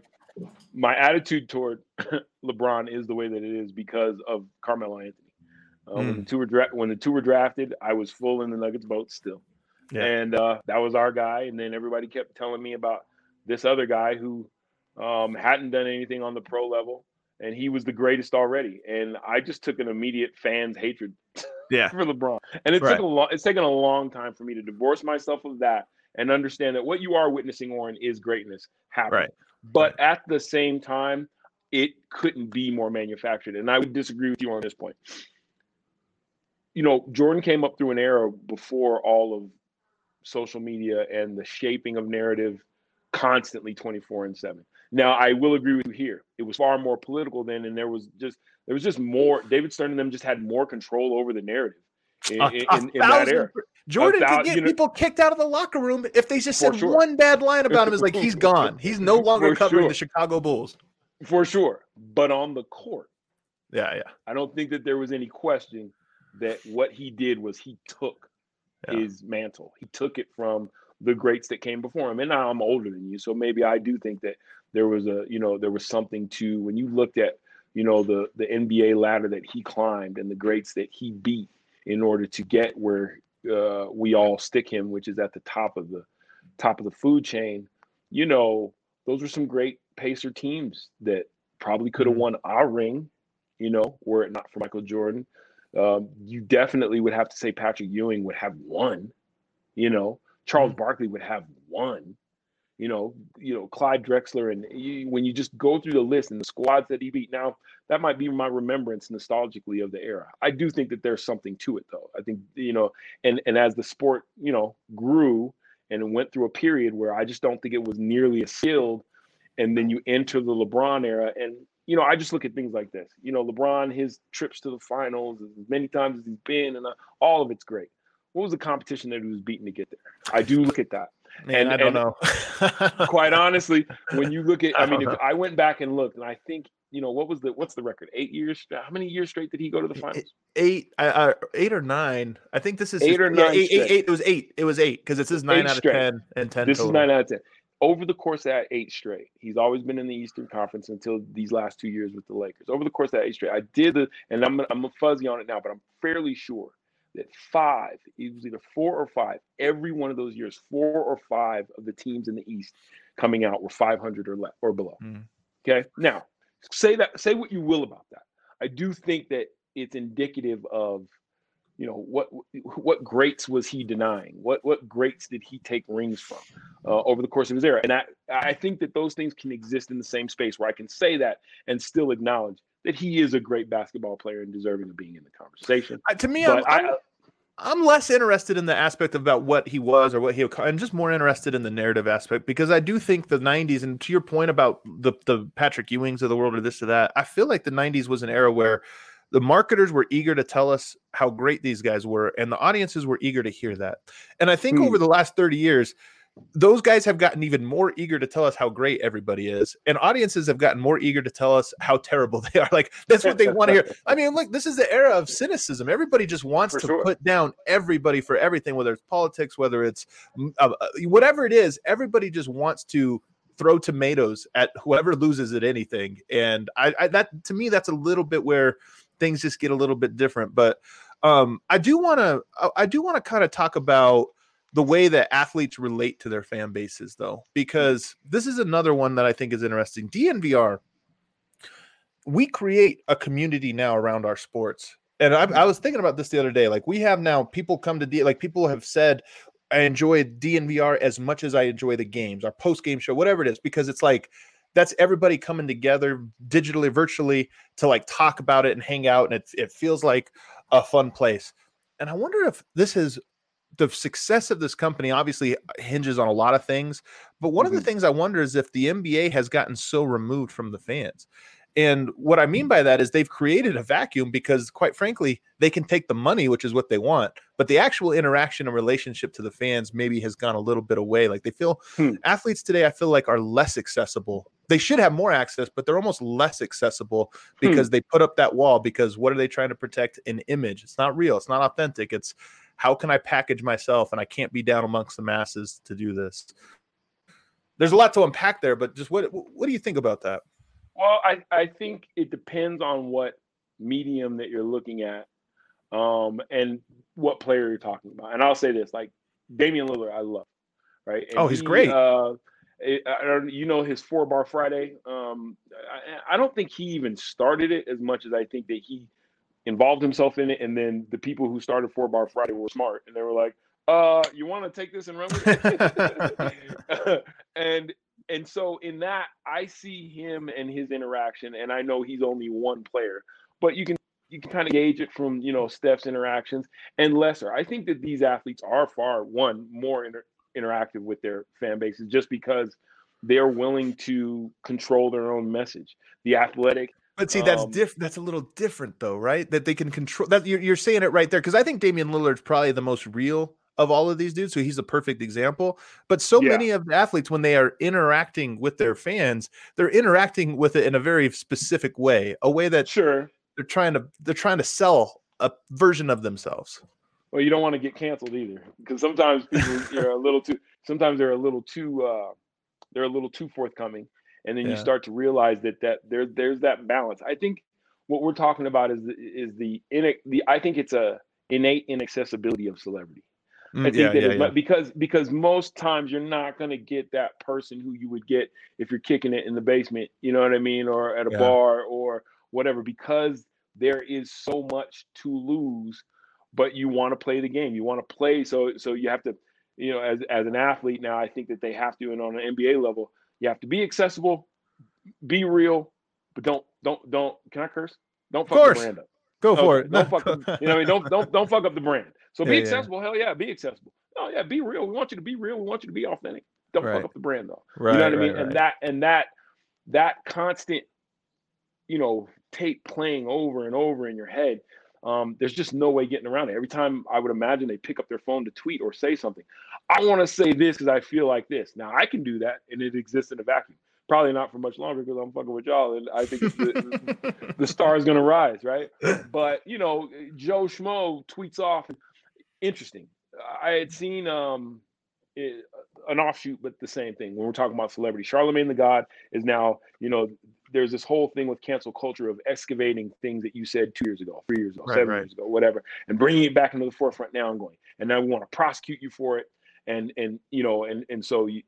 my attitude toward LeBron is the way that it is because of Carmelo Anthony. Uh, mm. When the hmm. two were dra- when the two were drafted, I was full in the Nuggets boat still, yeah. and uh, that was our guy. And then everybody kept telling me about this other guy who um, hadn't done anything on the pro level, and he was the greatest already. And I just took an immediate fans hatred, yeah, for LeBron. And it right. took a long. It's taken a long time for me to divorce myself of that and understand that what you are witnessing, Oren, is greatness happening. Right. But at the same time, it couldn't be more manufactured. And I would disagree with you on this point. You know, Jordan came up through an era before all of social media and the shaping of narrative constantly 24 and 7. Now, I will agree with you here. It was far more political then, and there was just there was just more. David Stern and them just had more control over the narrative in, a, in, in, in that era. Jordan about, could get you know, people kicked out of the locker room if they just said sure. one bad line about him. Is like he's gone. He's no longer for covering sure. the Chicago Bulls. For sure, but on the court, yeah, yeah. I don't think that there was any question that what he did was he took yeah. his mantle. He took it from the greats that came before him. And now I'm older than you, so maybe I do think that there was a, you know, there was something to when you looked at, you know, the the NBA ladder that he climbed and the greats that he beat in order to get where uh, we all stick him, which is at the top of the top of the food chain. You know, those were some great Pacer teams that probably could have mm-hmm. won our ring. You know, were it not for Michael Jordan, um, you definitely would have to say Patrick Ewing would have won. You know, Charles mm-hmm. Barkley would have won. You know, you know Clyde Drexler, and you, when you just go through the list and the squads that he beat, now that might be my remembrance nostalgically of the era. I do think that there's something to it, though. I think you know, and and as the sport you know grew and went through a period where I just don't think it was nearly as skilled, and then you enter the LeBron era, and you know, I just look at things like this. You know, LeBron, his trips to the finals, as many times as he's been, and uh, all of it's great. What was the competition that he was beating to get there? I do look at that. Man, and, I don't know. quite honestly, when you look at, I, I mean, if I went back and looked, and I think, you know, what was the what's the record? Eight years? How many years straight did he go to the finals? Eight, uh, eight or nine. I think this is eight his, or nine. Yeah, eight, eight, eight, It was eight. It was eight because it says nine out straight. of ten and ten. This total. is nine out of ten. Over the course of that eight straight, he's always been in the Eastern Conference until these last two years with the Lakers. Over the course of that eight straight, I did the, and I'm I'm fuzzy on it now, but I'm fairly sure that five, it was either four or five, every one of those years, four or five of the teams in the East coming out were 500 or less or below. Mm. Okay. Now, say that, say what you will about that. I do think that it's indicative of, you know, what what greats was he denying? What what greats did he take rings from uh, over the course of his era? And I I think that those things can exist in the same space where I can say that and still acknowledge that he is a great basketball player and deserving of being in the conversation. Uh, to me, I'm, I, I'm, less interested in the aspect about what he was or what he I'm just more interested in the narrative aspect because I do think the 90s and to your point about the the Patrick Ewings of the world or this or that I feel like the 90s was an era where the marketers were eager to tell us how great these guys were and the audiences were eager to hear that. And I think hmm. over the last 30 years those guys have gotten even more eager to tell us how great everybody is and audiences have gotten more eager to tell us how terrible they are. Like that's what they want to hear. I mean look this is the era of cynicism. Everybody just wants for to sure. put down everybody for everything whether it's politics whether it's uh, uh, whatever it is everybody just wants to throw tomatoes at whoever loses at anything and I, I that to me that's a little bit where things just get a little bit different but um i do want to i do want to kind of talk about the way that athletes relate to their fan bases, though, because this is another one that I think is interesting. DNVR, we create a community now around our sports. And I, I mm-hmm. was thinking about this the other day. Like, we have now people come to D, like, people have said, I enjoy DNVR as much as I enjoy the games, our post game show, whatever it is, because it's like, that's everybody coming together digitally, virtually to like talk about it and hang out. And it, it feels like a fun place. And I wonder if this is the success of this company obviously hinges on a lot of things, but one mm-hmm. of the mm-hmm. things I wonder is if the NBA has gotten so removed from the fans. And what I mean by that is they've created a vacuum because, quite frankly, they can take the money, which is what they want, but the actual interaction and relationship to the fans maybe has gone a little bit away. Like they feel hmm. athletes today, I feel like are less accessible. They should have more access, but they're almost less accessible hmm. because hmm. they put up that wall. Because what are they trying to protect? An image. It's not real. It's not authentic. It's how can I package myself and I can't be down amongst the masses to do this? There's a lot to unpack there, but just what what do you think about that? Well, I, I think it depends on what medium that you're looking at um, and what player you're talking about. And I'll say this like Damian Lillard, I love, right? And oh, he's he, great. Uh, it, I, you know his four bar Friday. Um, I, I, don't think he even started it as much as I think that he involved himself in it, and then the people who started Four Bar Friday were smart, and they were like, "Uh, you want to take this and run with it?" and and so in that, I see him and his interaction, and I know he's only one player, but you can you can kind of gauge it from you know Steph's interactions and lesser. I think that these athletes are far one more inter- interactive with their fan bases just because they're willing to control their own message. The athletic but see, that's um, diff. That's a little different, though, right? That they can control. That you're, you're saying it right there because I think Damian Lillard's probably the most real of all of these dudes. So he's a perfect example. But so yeah. many of the athletes, when they are interacting with their fans, they're interacting with it in a very specific way, a way that sure they're trying to they're trying to sell a version of themselves. Well, you don't want to get canceled either, because sometimes people are a little too. Sometimes they're a little too. uh They're a little too forthcoming and then yeah. you start to realize that that there there's that balance. I think what we're talking about is is the in the I think it's a innate inaccessibility of celebrity. I mm, think yeah, that yeah, yeah. because because most times you're not going to get that person who you would get if you're kicking it in the basement, you know what I mean, or at a bar or whatever, because there is so much to lose, but you want to play the game. You want to play, so so you have to you know, as as an athlete now, I think that they have to, and on an NBA level, you have to be accessible, be real, but don't don't don't. Can I curse? Don't fuck the brand up. Go for it. Don't fuck. Up, you know, I mean, don't don't don't fuck up the brand. So be yeah, accessible. Yeah. Hell yeah, be accessible. Oh yeah, be real. We want you to be real. We want you to be authentic. Don't right. fuck up the brand though. Right, you know what right, I mean? And that and that that constant, you know, tape playing over and over in your head. Um, there's just no way getting around it. Every time I would imagine they pick up their phone to tweet or say something, I want to say this because I feel like this. Now I can do that, and it exists in a vacuum. Probably not for much longer because I'm fucking with y'all, and I think the, the star is gonna rise, right? But you know, Joe Schmo tweets off. Interesting. I had seen um, it, an offshoot, but the same thing. When we're talking about celebrity, Charlemagne the God is now, you know, there's this whole thing with cancel culture of excavating things that you said two years ago, three years ago, right, seven right. years ago, whatever, and bringing it back into the forefront now and going. And now we want to prosecute you for it, and and you know, and and so you,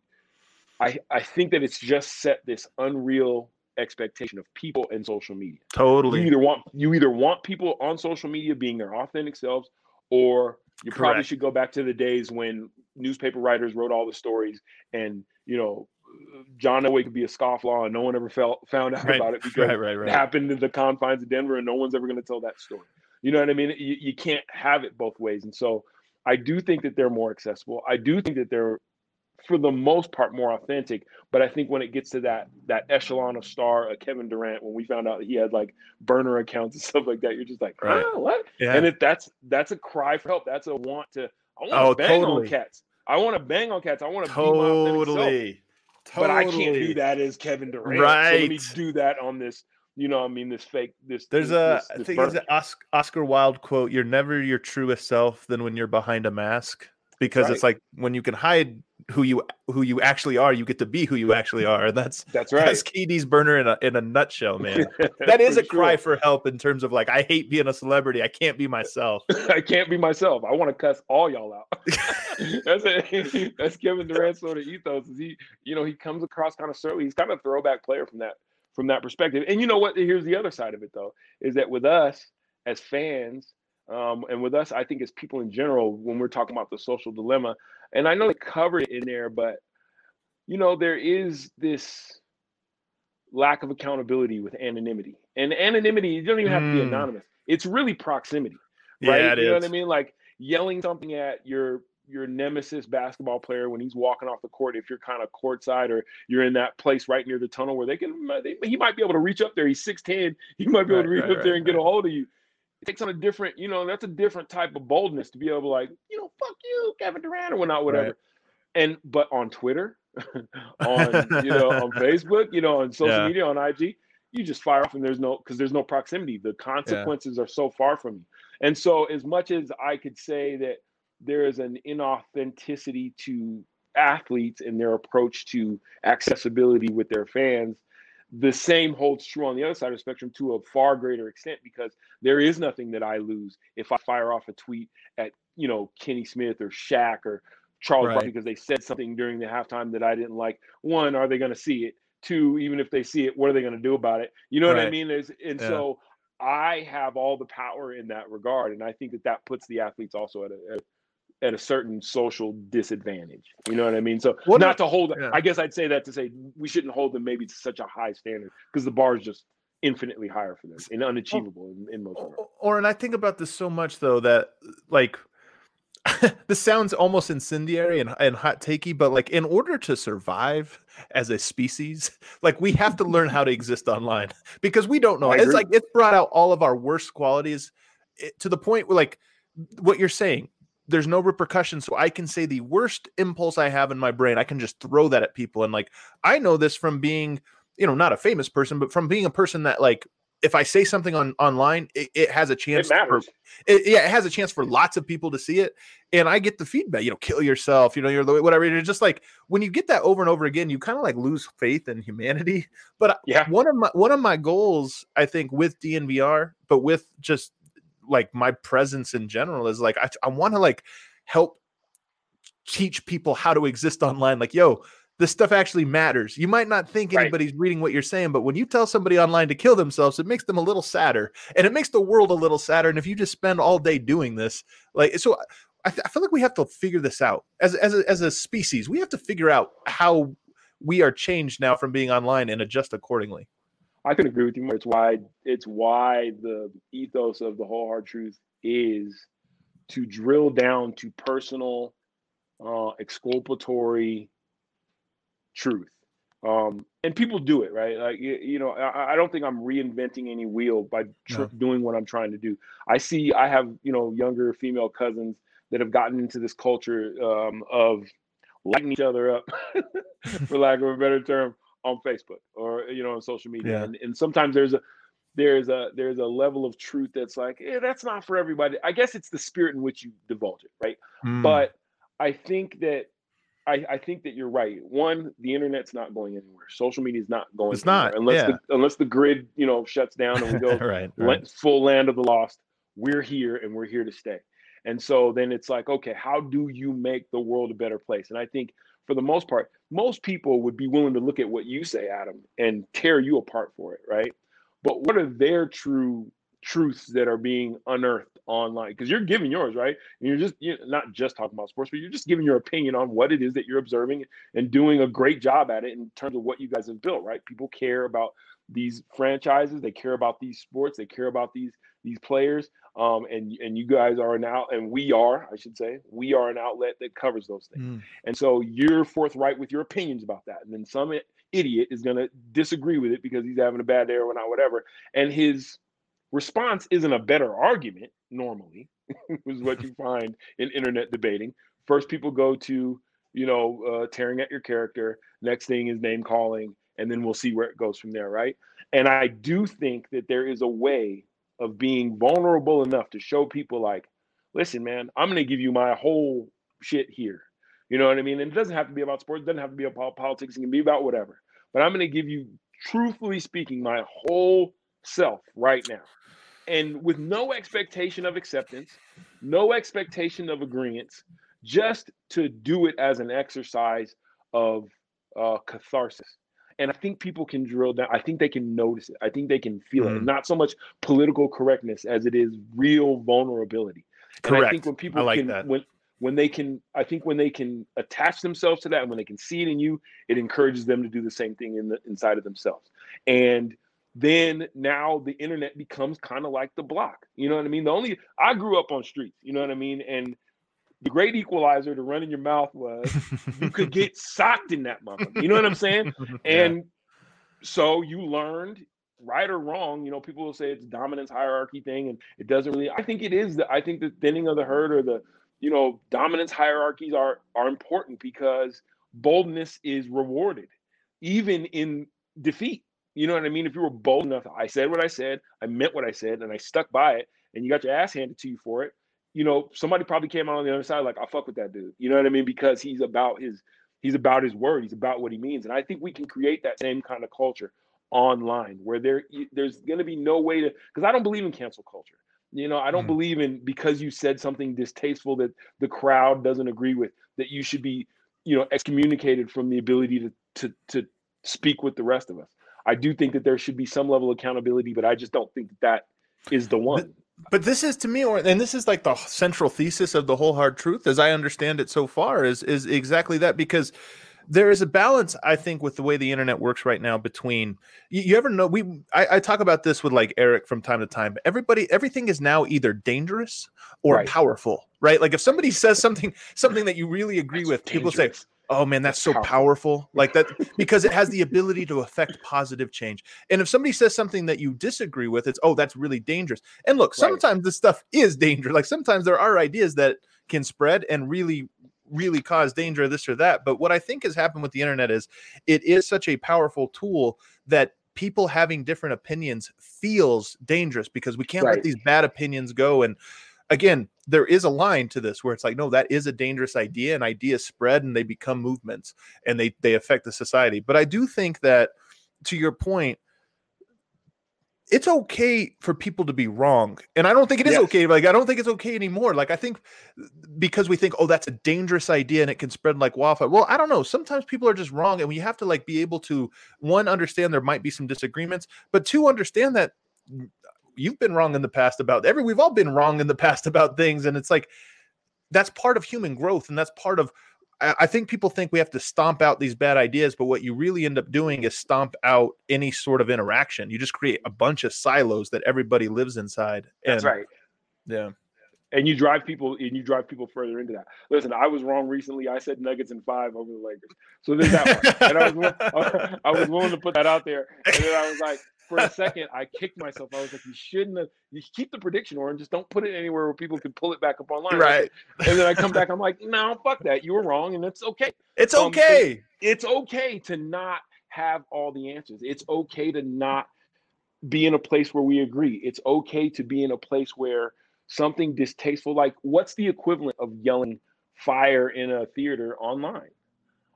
I I think that it's just set this unreal expectation of people and social media. Totally. You either want you either want people on social media being their authentic selves, or you Correct. probably should go back to the days when newspaper writers wrote all the stories and you know John Elway could be a scofflaw and no one ever felt found out right. about it because right, right, it happened in the confines of Denver and no one's ever going to tell that story. You know what I mean? You, you can't have it both ways. And so I do think that they're more accessible. I do think that they're for the most part more authentic. But I think when it gets to that that echelon of star, uh, Kevin Durant, when we found out he had like burner accounts and stuff like that, you're just like, right. oh, what? Yeah. And if that's that's a cry for help, that's a want to. I want oh, to bang totally. on cats. I want to bang on cats. I want to totally. Totally. But I can't do that as Kevin Durant. Right. So let me do that on this you know, I mean, this fake, this. There's this, a, this, I think there's an Oscar Wilde quote: "You're never your truest self than when you're behind a mask." because right. it's like when you can hide who you who you actually are, you get to be who you actually are. And that's that's right. That's KD's burner in a in a nutshell, man. That is a sure. cry for help in terms of like I hate being a celebrity. I can't be myself. I can't be myself. I want to cuss all y'all out. that's it. That's Kevin Durant's sort of ethos. Is he, you know, he comes across kind of surly. He's kind of a throwback player from that from that perspective. And you know what? Here's the other side of it though, is that with us as fans, um, and with us, I think as people in general, when we're talking about the social dilemma, and I know they covered it in there, but you know, there is this lack of accountability with anonymity. And anonymity, you don't even have mm. to be hmm. anonymous. It's really proximity. Right? Yeah, you know what I mean? Like yelling something at your your nemesis basketball player when he's walking off the court if you're kind of courtside or you're in that place right near the tunnel where they can they, he might be able to reach up there he's 6'10 he might be able to reach right, up there and get a hold of you it takes on a different, you know, that's a different type of boldness to be able to like, you know, fuck you, Kevin Durant or whatnot, whatever. Right. And but on Twitter, on you know, on Facebook, you know, on social yeah. media, on IG, you just fire off and there's no because there's no proximity. The consequences yeah. are so far from you. And so as much as I could say that there is an inauthenticity to athletes and their approach to accessibility with their fans the same holds true on the other side of the spectrum to a far greater extent because there is nothing that I lose if I fire off a tweet at, you know, Kenny Smith or Shaq or Charles right. because they said something during the halftime that I didn't like. One, are they going to see it? Two, even if they see it, what are they going to do about it? You know right. what I mean? There's, and yeah. so I have all the power in that regard. And I think that that puts the athletes also at a, at a certain social disadvantage. You know what I mean? So what not to hold. Yeah. I guess I'd say that to say we shouldn't hold them maybe to such a high standard because the bar is just infinitely higher for them and unachievable in, in most. Or, or and I think about this so much though that like this sounds almost incendiary and, and hot takey, but like in order to survive as a species, like we have to learn how to exist online because we don't know. It's like it's brought out all of our worst qualities eh, to the point where like what you're saying there's no repercussions so i can say the worst impulse i have in my brain i can just throw that at people and like i know this from being you know not a famous person but from being a person that like if i say something on online it, it has a chance it for, it, yeah it has a chance for lots of people to see it and i get the feedback you know kill yourself you know you're the whatever it's just like when you get that over and over again you kind of like lose faith in humanity but yeah. one of my one of my goals i think with dnvr but with just like my presence in general is like I, I want to like help teach people how to exist online like yo this stuff actually matters. You might not think anybody's right. reading what you're saying, but when you tell somebody online to kill themselves, it makes them a little sadder and it makes the world a little sadder. And if you just spend all day doing this, like, so I, th- I feel like we have to figure this out as as a, as a species. We have to figure out how we are changed now from being online and adjust accordingly. I can agree with you. more. It's why it's why the ethos of the whole hard truth is to drill down to personal, uh, exculpatory truth. Um, and people do it, right? Like you, you know, I, I, don't think I'm reinventing any wheel by tr- no. doing what I'm trying to do. I see, I have you know younger female cousins that have gotten into this culture um, of lighting each other up, for lack of a better term, on Facebook or you know on social media. Yeah. And, and sometimes there's a there's a there's a level of truth that's like, yeah, that's not for everybody. I guess it's the spirit in which you divulge it, right? Mm. But I think that I, I, think that you're right. One, the internet's not going anywhere. Social media is not going. It's not unless yeah. the, unless the grid, you know, shuts down and we go right, right. full land of the lost. We're here and we're here to stay. And so then it's like, okay, how do you make the world a better place? And I think for the most part, most people would be willing to look at what you say, Adam, and tear you apart for it, right? But what are their true truths that are being unearthed online? Because you're giving yours, right? And you're just you're not just talking about sports, but you're just giving your opinion on what it is that you're observing and doing a great job at it in terms of what you guys have built, right? People care about these franchises, they care about these sports, they care about these these players. Um, and and you guys are an out, and we are, I should say, we are an outlet that covers those things. Mm. And so you're forthright with your opinions about that. And then some idiot is going to disagree with it because he's having a bad day or not, whatever. And his response isn't a better argument normally, is what you find in internet debating. First, people go to you know uh, tearing at your character. Next thing is name calling, and then we'll see where it goes from there, right? And I do think that there is a way of being vulnerable enough to show people like, listen, man, I'm going to give you my whole shit here. You know what I mean? And it doesn't have to be about sports. It doesn't have to be about politics. It can be about whatever. But I'm going to give you, truthfully speaking, my whole self right now. And with no expectation of acceptance, no expectation of agreement, just to do it as an exercise of uh, catharsis. And I think people can drill down. I think they can notice it. I think they can feel mm. it. Not so much political correctness as it is real vulnerability. Correct. And I think when people like can that. when when they can I think when they can attach themselves to that and when they can see it in you, it encourages them to do the same thing in the inside of themselves. And then now the internet becomes kind of like the block. You know what I mean? The only I grew up on streets, you know what I mean? And the great equalizer to run in your mouth was you could get socked in that mother. You know what I'm saying? And yeah. so you learned right or wrong, you know, people will say it's dominance hierarchy thing, and it doesn't really. I think it is. The, I think the thinning of the herd or the, you know, dominance hierarchies are are important because boldness is rewarded, even in defeat. You know what I mean? If you were bold enough, I said what I said, I meant what I said, and I stuck by it, and you got your ass handed to you for it you know, somebody probably came out on the other side like, I fuck with that dude. You know what I mean? Because he's about his he's about his word. He's about what he means. And I think we can create that same kind of culture online where there there's going to be no way to because I don't believe in cancel culture. You know, I don't mm. believe in because you said something distasteful that the crowd doesn't agree with that you should be, you know, excommunicated from the ability to to to speak with the rest of us. I do think that there should be some level of accountability, but I just don't think that that is the one. But this is to me, or and this is like the central thesis of the whole hard truth, as I understand it so far, is is exactly that because there is a balance, I think, with the way the internet works right now between you, you ever know we I, I, talk about this with like Eric from time to time. Everybody, everything is now either dangerous or right. powerful, right? Like if somebody says something something that you really agree That's with, dangerous. people say, oh man that's so powerful. powerful like that because it has the ability to affect positive change and if somebody says something that you disagree with it's oh that's really dangerous and look sometimes right. this stuff is dangerous like sometimes there are ideas that can spread and really really cause danger this or that but what i think has happened with the internet is it is such a powerful tool that people having different opinions feels dangerous because we can't right. let these bad opinions go and again, there is a line to this where it's like, no, that is a dangerous idea, and ideas spread and they become movements and they they affect the society. But I do think that, to your point, it's okay for people to be wrong, and I don't think it is yes. okay. Like I don't think it's okay anymore. Like I think because we think, oh, that's a dangerous idea and it can spread like wildfire. Well, I don't know. Sometimes people are just wrong, and we have to like be able to one understand there might be some disagreements, but two understand that you've been wrong in the past about every we've all been wrong in the past about things and it's like that's part of human growth and that's part of I think people think we have to stomp out these bad ideas, but what you really end up doing is stomp out any sort of interaction. You just create a bunch of silos that everybody lives inside. That's right. Yeah. And you drive people and you drive people further into that. Listen, I was wrong recently. I said Nuggets and five over the Lakers. So there's that one. and I was, I was willing to put that out there. And then I was like, for a second, I kicked myself. I was like, you shouldn't have. You keep the prediction, or just don't put it anywhere where people can pull it back up online. Right. And then I come back. I'm like, no, fuck that. You were wrong, and it's okay. It's um, okay. It, it's okay to not have all the answers. It's okay to not be in a place where we agree. It's okay to be in a place where something distasteful, like what's the equivalent of yelling fire in a theater online?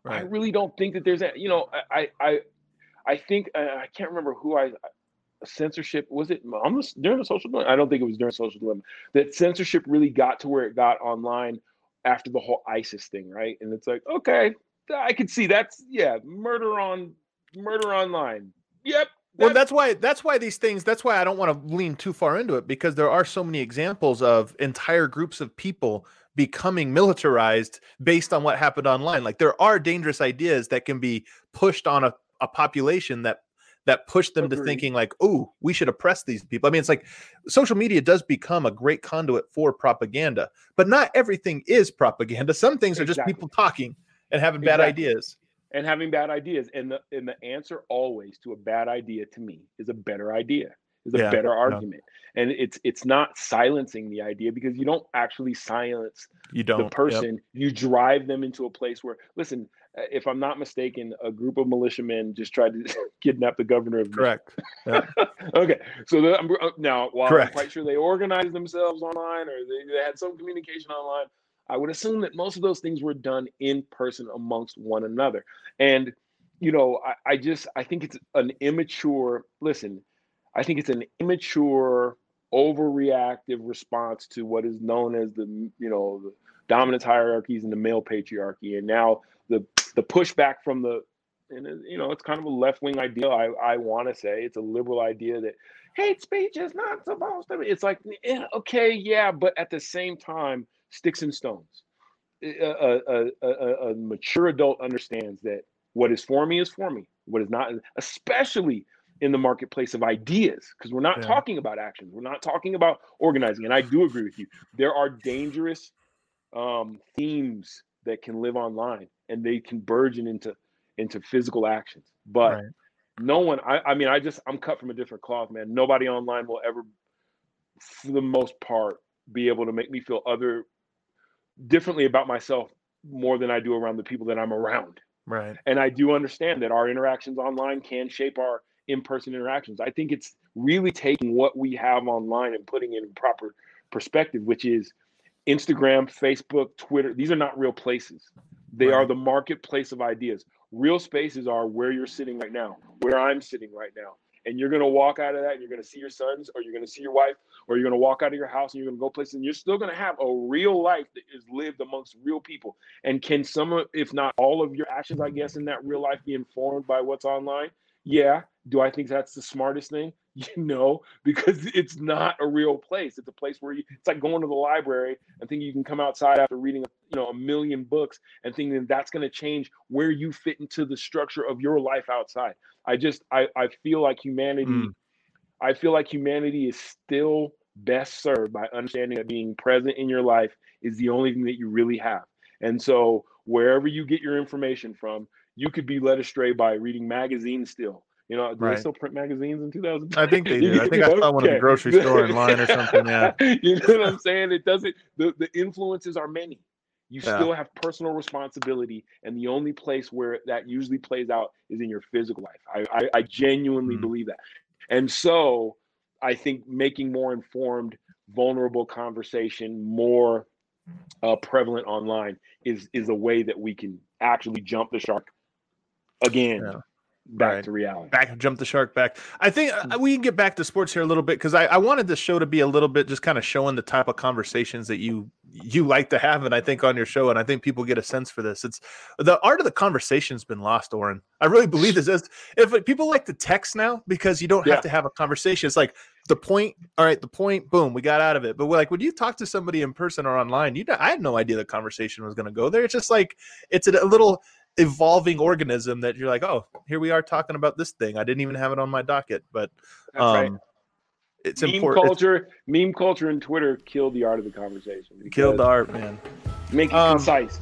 Right. I really don't think that there's a, you know, I, I, I think uh, I can't remember who I censorship was it almost during the social dilemma? I don't think it was during social dilemma that censorship really got to where it got online after the whole ISIS thing, right? And it's like, okay, I can see that's yeah, murder on murder online. Yep. well, that's why that's why these things that's why I don't want to lean too far into it because there are so many examples of entire groups of people becoming militarized based on what happened online. Like there are dangerous ideas that can be pushed on a a population that that pushed them Agreed. to thinking like, oh, we should oppress these people. I mean, it's like social media does become a great conduit for propaganda, but not everything is propaganda. Some things are just people talking and having exactly. bad ideas. And having bad ideas. And the and the answer always to a bad idea to me is a better idea, is a yeah, better argument. And it's it's not silencing the idea because you don't actually silence you don't the person. Yep. You drive them into a place where listen, if I'm not mistaken, a group of militiamen just tried to kidnap the governor of correct. Yeah. okay, so the, uh, now while correct. I'm quite sure they organized themselves online or they, they had some communication online, I would assume that most of those things were done in person amongst one another. And you know, I, I just I think it's an immature. Listen, I think it's an immature, overreactive response to what is known as the you know the dominance hierarchies and the male patriarchy, and now the the pushback from the and you know it's kind of a left wing idea. I I want to say it's a liberal idea that hate speech is not supposed to be. It's like yeah, okay, yeah, but at the same time, sticks and stones. A, a, a, a mature adult understands that what is for me is for me. What is not, especially in the marketplace of ideas, because we're not yeah. talking about actions. We're not talking about organizing. And I do agree with you. There are dangerous um, themes that can live online and they can burgeon into into physical actions. But right. no one, I, I mean, I just I'm cut from a different cloth, man. Nobody online will ever, for the most part, be able to make me feel other differently about myself more than I do around the people that I'm around. Right. And I do understand that our interactions online can shape our in-person interactions. I think it's really taking what we have online and putting it in proper perspective, which is Instagram, Facebook, Twitter. These are not real places. They right. are the marketplace of ideas. Real spaces are where you're sitting right now, where I'm sitting right now. And you're going to walk out of that and you're going to see your sons or you're going to see your wife or you're going to walk out of your house and you're going to go places and you're still going to have a real life that is lived amongst real people. And can some of, if not all of your actions, I guess, in that real life be informed by what's online? Yeah. Do I think that's the smartest thing? you know, because it's not a real place. It's a place where you, it's like going to the library and thinking you can come outside after reading, you know, a million books and thinking that's going to change where you fit into the structure of your life outside. I just, I, I feel like humanity, mm. I feel like humanity is still best served by understanding that being present in your life is the only thing that you really have. And so wherever you get your information from, you could be led astray by reading magazines still you know, do right. they still print magazines in 2000? I think they do. I think I saw one at the grocery store in line or something. Yeah. you know what I'm saying? It doesn't. The the influences are many. You yeah. still have personal responsibility, and the only place where that usually plays out is in your physical life. I I, I genuinely mm. believe that, and so I think making more informed, vulnerable conversation more uh, prevalent online is is a way that we can actually jump the shark again. Yeah back right. to reality. Back, jump the shark back. I think uh, we can get back to sports here a little bit because I, I wanted this show to be a little bit just kind of showing the type of conversations that you you like to have, and I think on your show, and I think people get a sense for this. It's the art of the conversation's been lost, Oren. I really believe this is. If people like to text now because you don't have to have a conversation, it's like the point. All right, the point. Boom, we got out of it. But like when you talk to somebody in person or online, you know, I had no idea the conversation was going to go there. It's just like it's a, a little evolving organism that you're like, oh, here we are talking about this thing. I didn't even have it on my docket, but um, right. it's meme important. Culture, it's, meme culture, and Twitter killed the art of the conversation. Killed the art, man. Make it um, concise.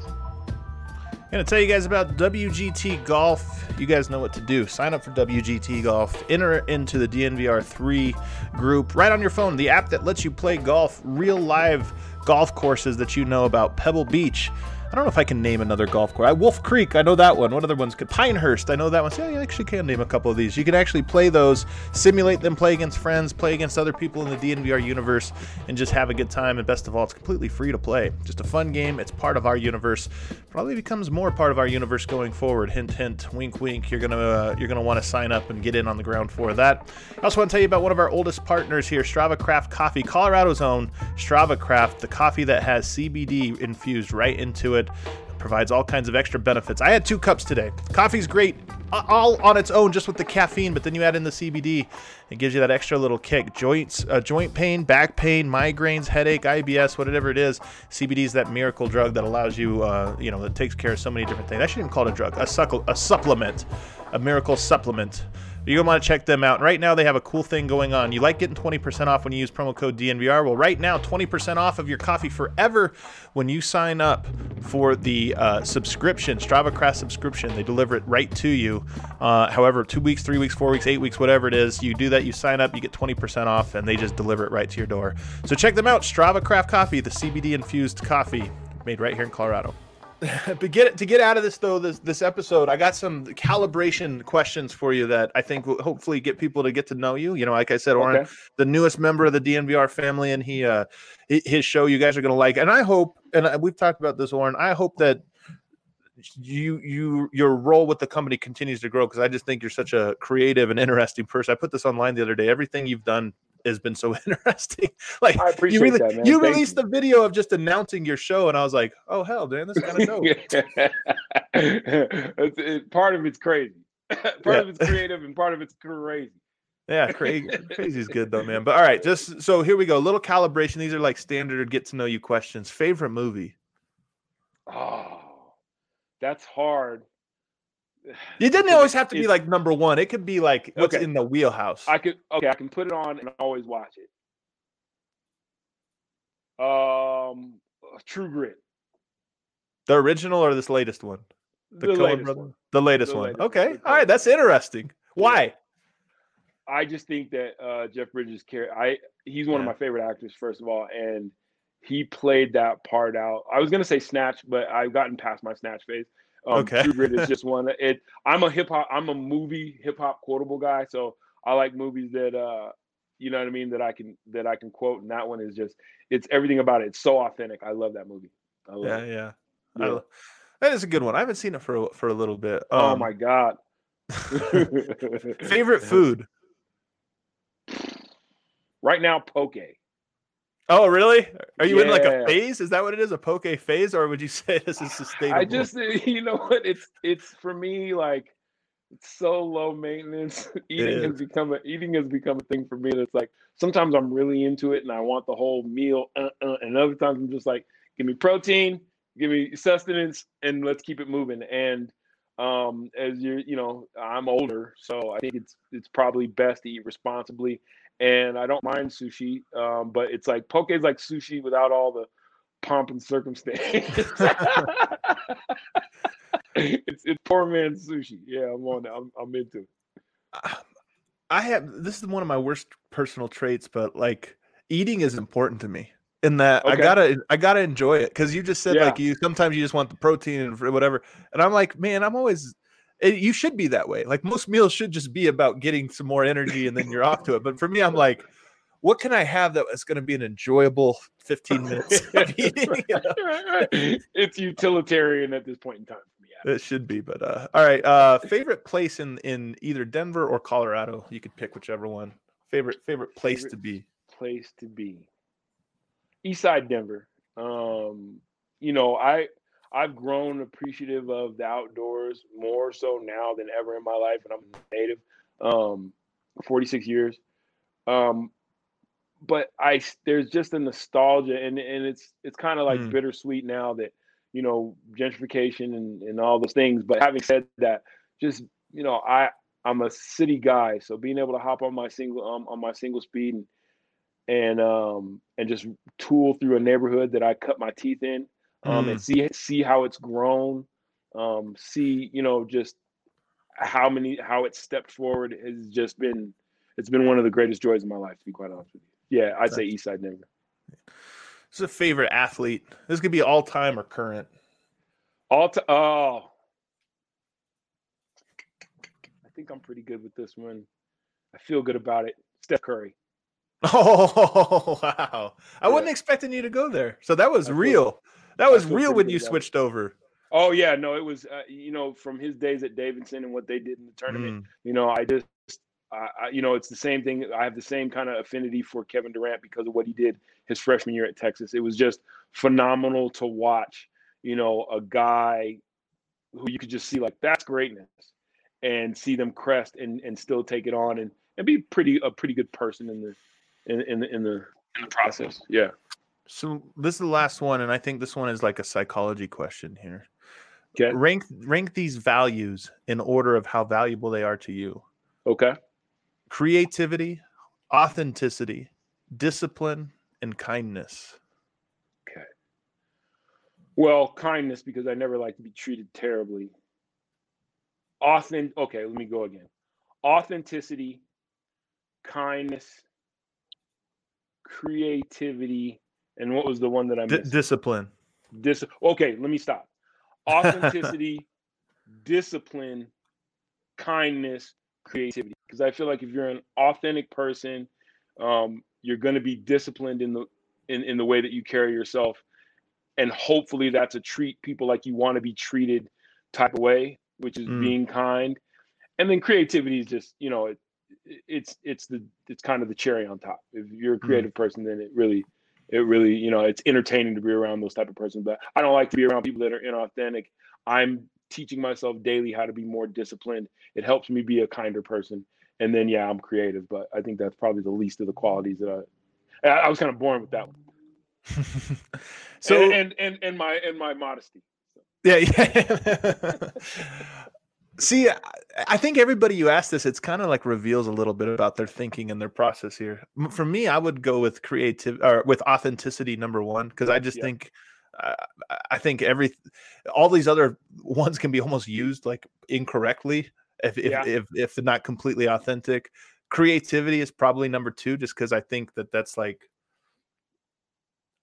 I'm gonna tell you guys about WGT Golf. You guys know what to do. Sign up for WGT Golf. Enter into the DNVR three group right on your phone. The app that lets you play golf, real live golf courses that you know about. Pebble Beach. I don't know if I can name another golf course. Wolf Creek, I know that one. What other ones could Pinehurst? I know that one. So yeah, you actually can name a couple of these. You can actually play those, simulate them, play against friends, play against other people in the DNVR universe, and just have a good time. And best of all, it's completely free to play. Just a fun game. It's part of our universe. Probably becomes more part of our universe going forward. Hint, hint, wink, wink. You're gonna uh, you're gonna want to sign up and get in on the ground for that. I also want to tell you about one of our oldest partners here, Strava Craft Coffee, Colorado's own Strava Craft, the coffee that has CBD infused right into it provides all kinds of extra benefits. I had two cups today. Coffee's great all on its own just with the caffeine, but then you add in the CBD, it gives you that extra little kick. Joints, uh, joint pain, back pain, migraines, headache, IBS, whatever it is. CBD is that miracle drug that allows you, uh, you know, that takes care of so many different things. I shouldn't even call it a drug, a, suckle, a supplement, a miracle supplement you're going to want to check them out. right now, they have a cool thing going on. You like getting 20% off when you use promo code DNVR? Well, right now, 20% off of your coffee forever when you sign up for the uh, subscription, Strava Craft subscription. They deliver it right to you. Uh, however, two weeks, three weeks, four weeks, eight weeks, whatever it is, you do that, you sign up, you get 20% off, and they just deliver it right to your door. So check them out. Strava Craft Coffee, the CBD infused coffee made right here in Colorado. but get to get out of this though this this episode i got some calibration questions for you that i think will hopefully get people to get to know you. You know like i said Oren, okay. the newest member of the dnvr family and he uh his show you guys are going to like. And i hope and we've talked about this Oren, i hope that you you your role with the company continues to grow because i just think you're such a creative and interesting person. I put this online the other day. Everything you've done has been so interesting. like I appreciate you, really, that, man. you released you. the video of just announcing your show, and I was like, oh hell, man, this kind of dope. it's, it, part of it's crazy. part yeah. of it's creative, and part of it's crazy. Yeah, crazy. crazy is good though, man. But all right, just so here we go. A little calibration. These are like standard get to know you questions. Favorite movie? Oh, that's hard it didn't always have to be like number one. It could be like what's okay. in the wheelhouse. I could okay, I can put it on and always watch it. Um, True Grit. The original or this latest one? The, the latest brother? one. The latest the one. Latest okay. All right, that's interesting. Why? I just think that uh, Jeff Bridges care. I he's one yeah. of my favorite actors, first of all, and he played that part out. I was gonna say Snatch, but I've gotten past my Snatch phase. Um, okay. True Grit is just one. It. I'm a hip hop. I'm a movie hip hop quotable guy, so I like movies that uh, you know what I mean, that I can that I can quote. And that one is just it's everything about it. It's so authentic. I love that movie. Love yeah, it. yeah, yeah. I, that is a good one. I haven't seen it for for a little bit. Oh um, oh my god. favorite food. Right now, poke. Oh, really? Are you yeah. in like a phase? Is that what it is? A poke phase, or would you say this is sustainable? I just, you know what? It's it's for me like it's so low maintenance. eating has become a eating has become a thing for me. That's like sometimes I'm really into it and I want the whole meal, uh, uh, and other times I'm just like, give me protein, give me sustenance, and let's keep it moving. And um, as you're, you know, I'm older, so I think it's it's probably best to eat responsibly and I don't mind sushi. Um, but it's like poke is like sushi without all the pomp and circumstance. it's it's poor man's sushi. Yeah, I'm on. I'm I'm into it. I have this is one of my worst personal traits, but like eating is important to me. In that okay. I gotta I gotta enjoy it because you just said yeah. like you sometimes you just want the protein and whatever, and I'm like man I'm always it, you should be that way. Like most meals should just be about getting some more energy and then you're off to it. But for me, I'm like, what can I have that is going to be an enjoyable 15 minutes eating, you know? It's utilitarian at this point in time for me. Yeah. It should be, but uh, all right. Uh, favorite place in in either Denver or Colorado? You could pick whichever one. Favorite favorite place favorite to be. Place to be. Eastside Denver. Um, you know, I I've grown appreciative of the outdoors more so now than ever in my life, and I'm native, um, 46 years. Um, but I there's just a nostalgia, and and it's it's kind of like mm. bittersweet now that you know gentrification and and all those things. But having said that, just you know, I I'm a city guy, so being able to hop on my single um, on my single speed and and um and just tool through a neighborhood that I cut my teeth in um mm. and see see how it's grown um see you know just how many how it stepped forward has just been it's been one of the greatest joys of my life to be quite honest with you yeah i'd say east side denver who's a favorite athlete this could be all time or current all to oh i think i'm pretty good with this one i feel good about it steph curry Oh wow! I yeah. wasn't expecting you to go there. So that was real. That was real when you switched over. Oh yeah, no, it was. Uh, you know, from his days at Davidson and what they did in the tournament. Mm. You know, I just, I, you know, it's the same thing. I have the same kind of affinity for Kevin Durant because of what he did his freshman year at Texas. It was just phenomenal to watch. You know, a guy who you could just see like that's greatness, and see them crest and and still take it on and and be pretty a pretty good person in the in in the in the in the process. Yeah. So this is the last one, and I think this one is like a psychology question here. Okay. Rank rank these values in order of how valuable they are to you. Okay. Creativity, authenticity, discipline, and kindness. Okay. Well, kindness because I never like to be treated terribly. Authentic. Okay, let me go again. Authenticity, kindness, creativity, and what was the one that I missed? D- discipline. Dis- okay, let me stop. Authenticity, discipline, kindness, creativity. Because I feel like if you're an authentic person, um, you're going to be disciplined in the in, in the way that you carry yourself, and hopefully that's a treat people like you want to be treated type of way, which is mm. being kind. And then creativity is just you know it, it's it's the it's kind of the cherry on top. If you're a mm. creative mm. person, then it really it really you know it's entertaining to be around those type of persons. But I don't like to be around people that are inauthentic. I'm teaching myself daily how to be more disciplined. It helps me be a kinder person. And then yeah, I'm creative, but I think that's probably the least of the qualities that I I, was kind of born with that one. so and, and and and my and my modesty. Yeah, yeah. See, I think everybody you ask this, it's kind of like reveals a little bit about their thinking and their process here. For me, I would go with creative or with authenticity number one because I just yeah. think, uh, I think every all these other ones can be almost used like incorrectly if if yeah. if, if they're not completely authentic. Creativity is probably number two, just because I think that that's like,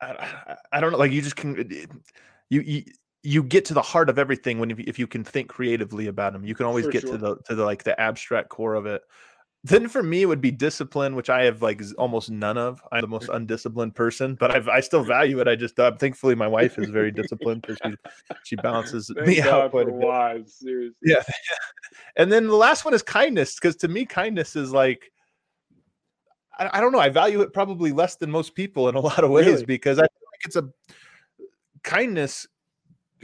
I, I, I don't know, like you just can you, you you get to the heart of everything when if, if you can think creatively about them you can always for get sure. to the to the like the abstract core of it then for me it would be discipline which i have like almost none of i'm the most undisciplined person but I've, i still value it i just uh, thankfully my wife is very disciplined because she she balances me God out quite a bit wives, seriously. Yeah. and then the last one is kindness because to me kindness is like I, I, don't know i value it probably less than most people in a lot of ways really? because i think it's a kindness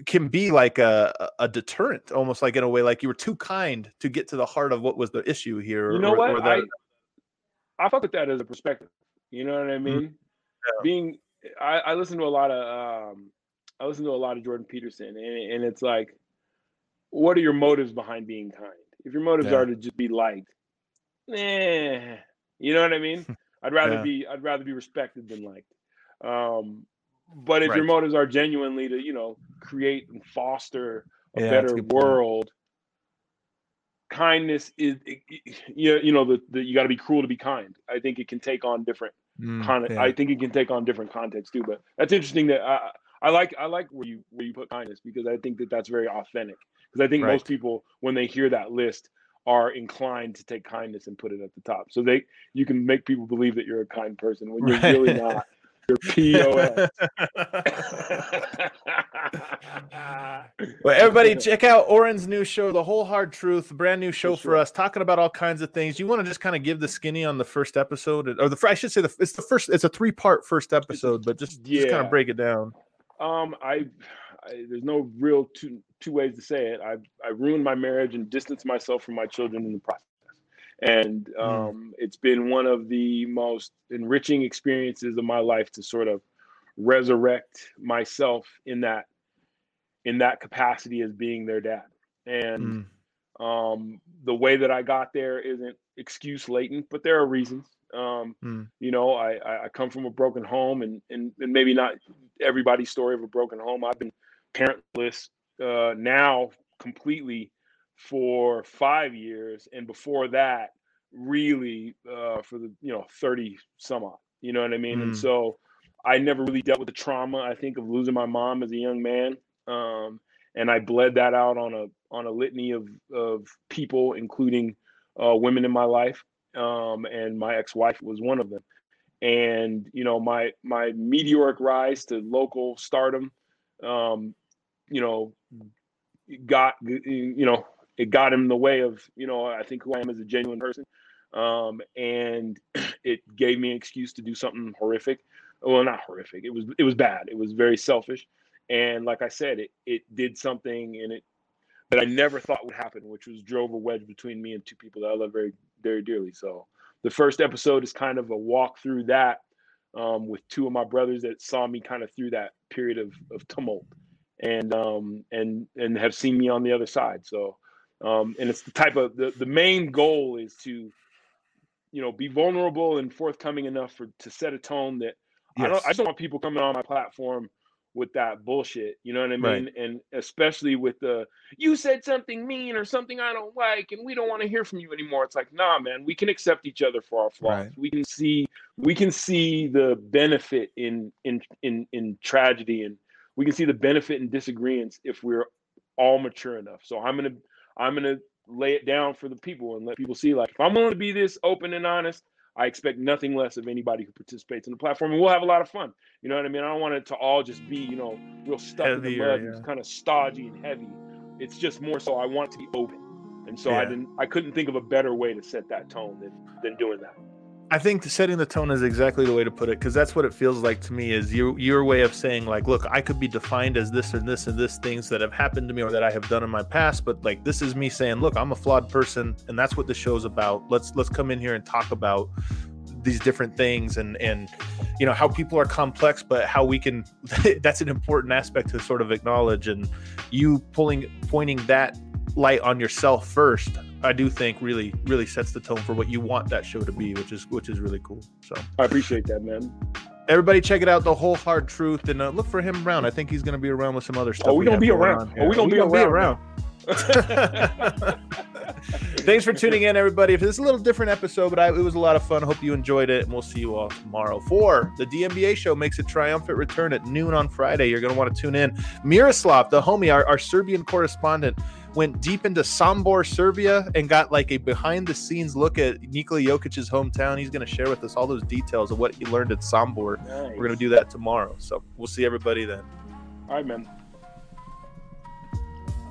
can be like a a deterrent, almost like in a way, like you were too kind to get to the heart of what was the issue here. You know or, what? Or that... I I fuck with that as a perspective. You know what I mm-hmm. mean? Yeah. Being, I, I listen to a lot of um, I listen to a lot of Jordan Peterson, and, and it's like, what are your motives behind being kind? If your motives yeah. are to just be liked, eh, you know what I mean? I'd rather yeah. be I'd rather be respected than liked. Um, but if right. your motives are genuinely to, you know, create and foster a yeah, better world, kindness is, you, you know, the, the you got to be cruel to be kind. I think it can take on different mm, kind of. Yeah. I think it can take on different contexts too. But that's interesting that I, I like I like where you where you put kindness because I think that that's very authentic. Because I think right. most people when they hear that list are inclined to take kindness and put it at the top. So they you can make people believe that you're a kind person when you're right. really not Your POS. well, everybody, check out Oren's new show, The Whole Hard Truth, brand new show for, sure. for us, talking about all kinds of things. You want to just kind of give the skinny on the first episode, or the I should say the it's the first. It's a three part first episode, but just yeah. just kind of break it down. Um, I, I there's no real two two ways to say it. I I ruined my marriage and distanced myself from my children in the process and hmm. um, it's been one of the most enriching experiences of my life to sort of resurrect myself in that in that capacity as being their dad and mm. um, the way that i got there isn't excuse latent but there are reasons um, mm. you know I, I come from a broken home and, and and maybe not everybody's story of a broken home i've been parentless uh, now completely for five years, and before that, really uh, for the you know thirty some odd. You know what I mean? Mm. And so I never really dealt with the trauma. I think of losing my mom as a young man, um, and I bled that out on a on a litany of of people, including uh, women in my life, um, and my ex wife was one of them. And you know my my meteoric rise to local stardom, um, you know, got you know it got him in the way of you know I think who I am as a genuine person, um, and it gave me an excuse to do something horrific. Well, not horrific. It was it was bad. It was very selfish, and like I said, it it did something and it that I never thought would happen, which was drove a wedge between me and two people that I love very very dearly. So the first episode is kind of a walk through that um, with two of my brothers that saw me kind of through that period of, of tumult and um, and and have seen me on the other side. So um, and it's the type of the, the main goal is to you know be vulnerable and forthcoming enough for to set a tone that yes. I don't I just don't want people coming on my platform with that bullshit. You know what I mean? Right. And especially with the you said something mean or something I don't like, and we don't want to hear from you anymore. It's like, nah, man, we can accept each other for our flaws. Right. We can see we can see the benefit in in in in tragedy, and we can see the benefit in disagreements if we're all mature enough. So I'm gonna I'm gonna lay it down for the people and let people see like if I'm willing to be this open and honest, I expect nothing less of anybody who participates in the platform, and we'll have a lot of fun. You know what I mean? I don't want it to all just be, you know, real stuck Heavier, in the mud, yeah. and kind of stodgy and heavy. It's just more so I want to be open, and so yeah. I didn't, I couldn't think of a better way to set that tone than than doing that. I think setting the tone is exactly the way to put it because that's what it feels like to me. Is your your way of saying like, look, I could be defined as this and this and this things that have happened to me or that I have done in my past, but like this is me saying, look, I'm a flawed person, and that's what the show's about. Let's let's come in here and talk about these different things and and you know how people are complex but how we can that's an important aspect to sort of acknowledge and you pulling pointing that light on yourself first I do think really really sets the tone for what you want that show to be, which is which is really cool. So I appreciate that, man. Everybody, check it out, the whole hard truth, and uh, look for him around. I think he's going to be around with some other stuff. Oh, we, gonna be around. Oh, we gonna, we gonna be around. Be around. Thanks for tuning in, everybody. If this is a little different episode, but I, it was a lot of fun. Hope you enjoyed it, and we'll see you all tomorrow for the DMBA show. Makes a triumphant return at noon on Friday. You're going to want to tune in. Miroslav, the homie, our, our Serbian correspondent went deep into Sombor, Serbia, and got like a behind the scenes look at Nikola Jokic's hometown. He's going to share with us all those details of what he learned at Sombor. Nice. We're going to do that tomorrow. So we'll see everybody then. All right, man.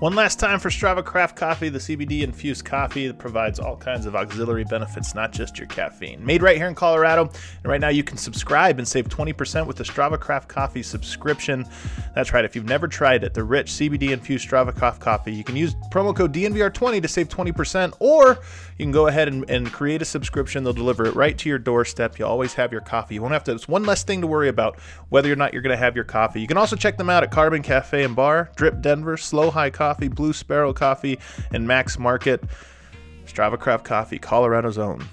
One last time for Strava Craft Coffee, the CBD infused coffee that provides all kinds of auxiliary benefits, not just your caffeine. Made right here in Colorado, and right now you can subscribe and save 20% with the Strava Craft Coffee subscription. That's right, if you've never tried it, the rich CBD infused Strava Craft Coffee, you can use promo code DNVR20 to save 20%, or you can go ahead and, and create a subscription. They'll deliver it right to your doorstep. You always have your coffee. You won't have to, it's one less thing to worry about whether or not you're going to have your coffee. You can also check them out at Carbon Cafe and Bar, Drip Denver, Slow High Coffee, Blue Sparrow Coffee, and Max Market. Strava Craft Coffee, Colorado's own.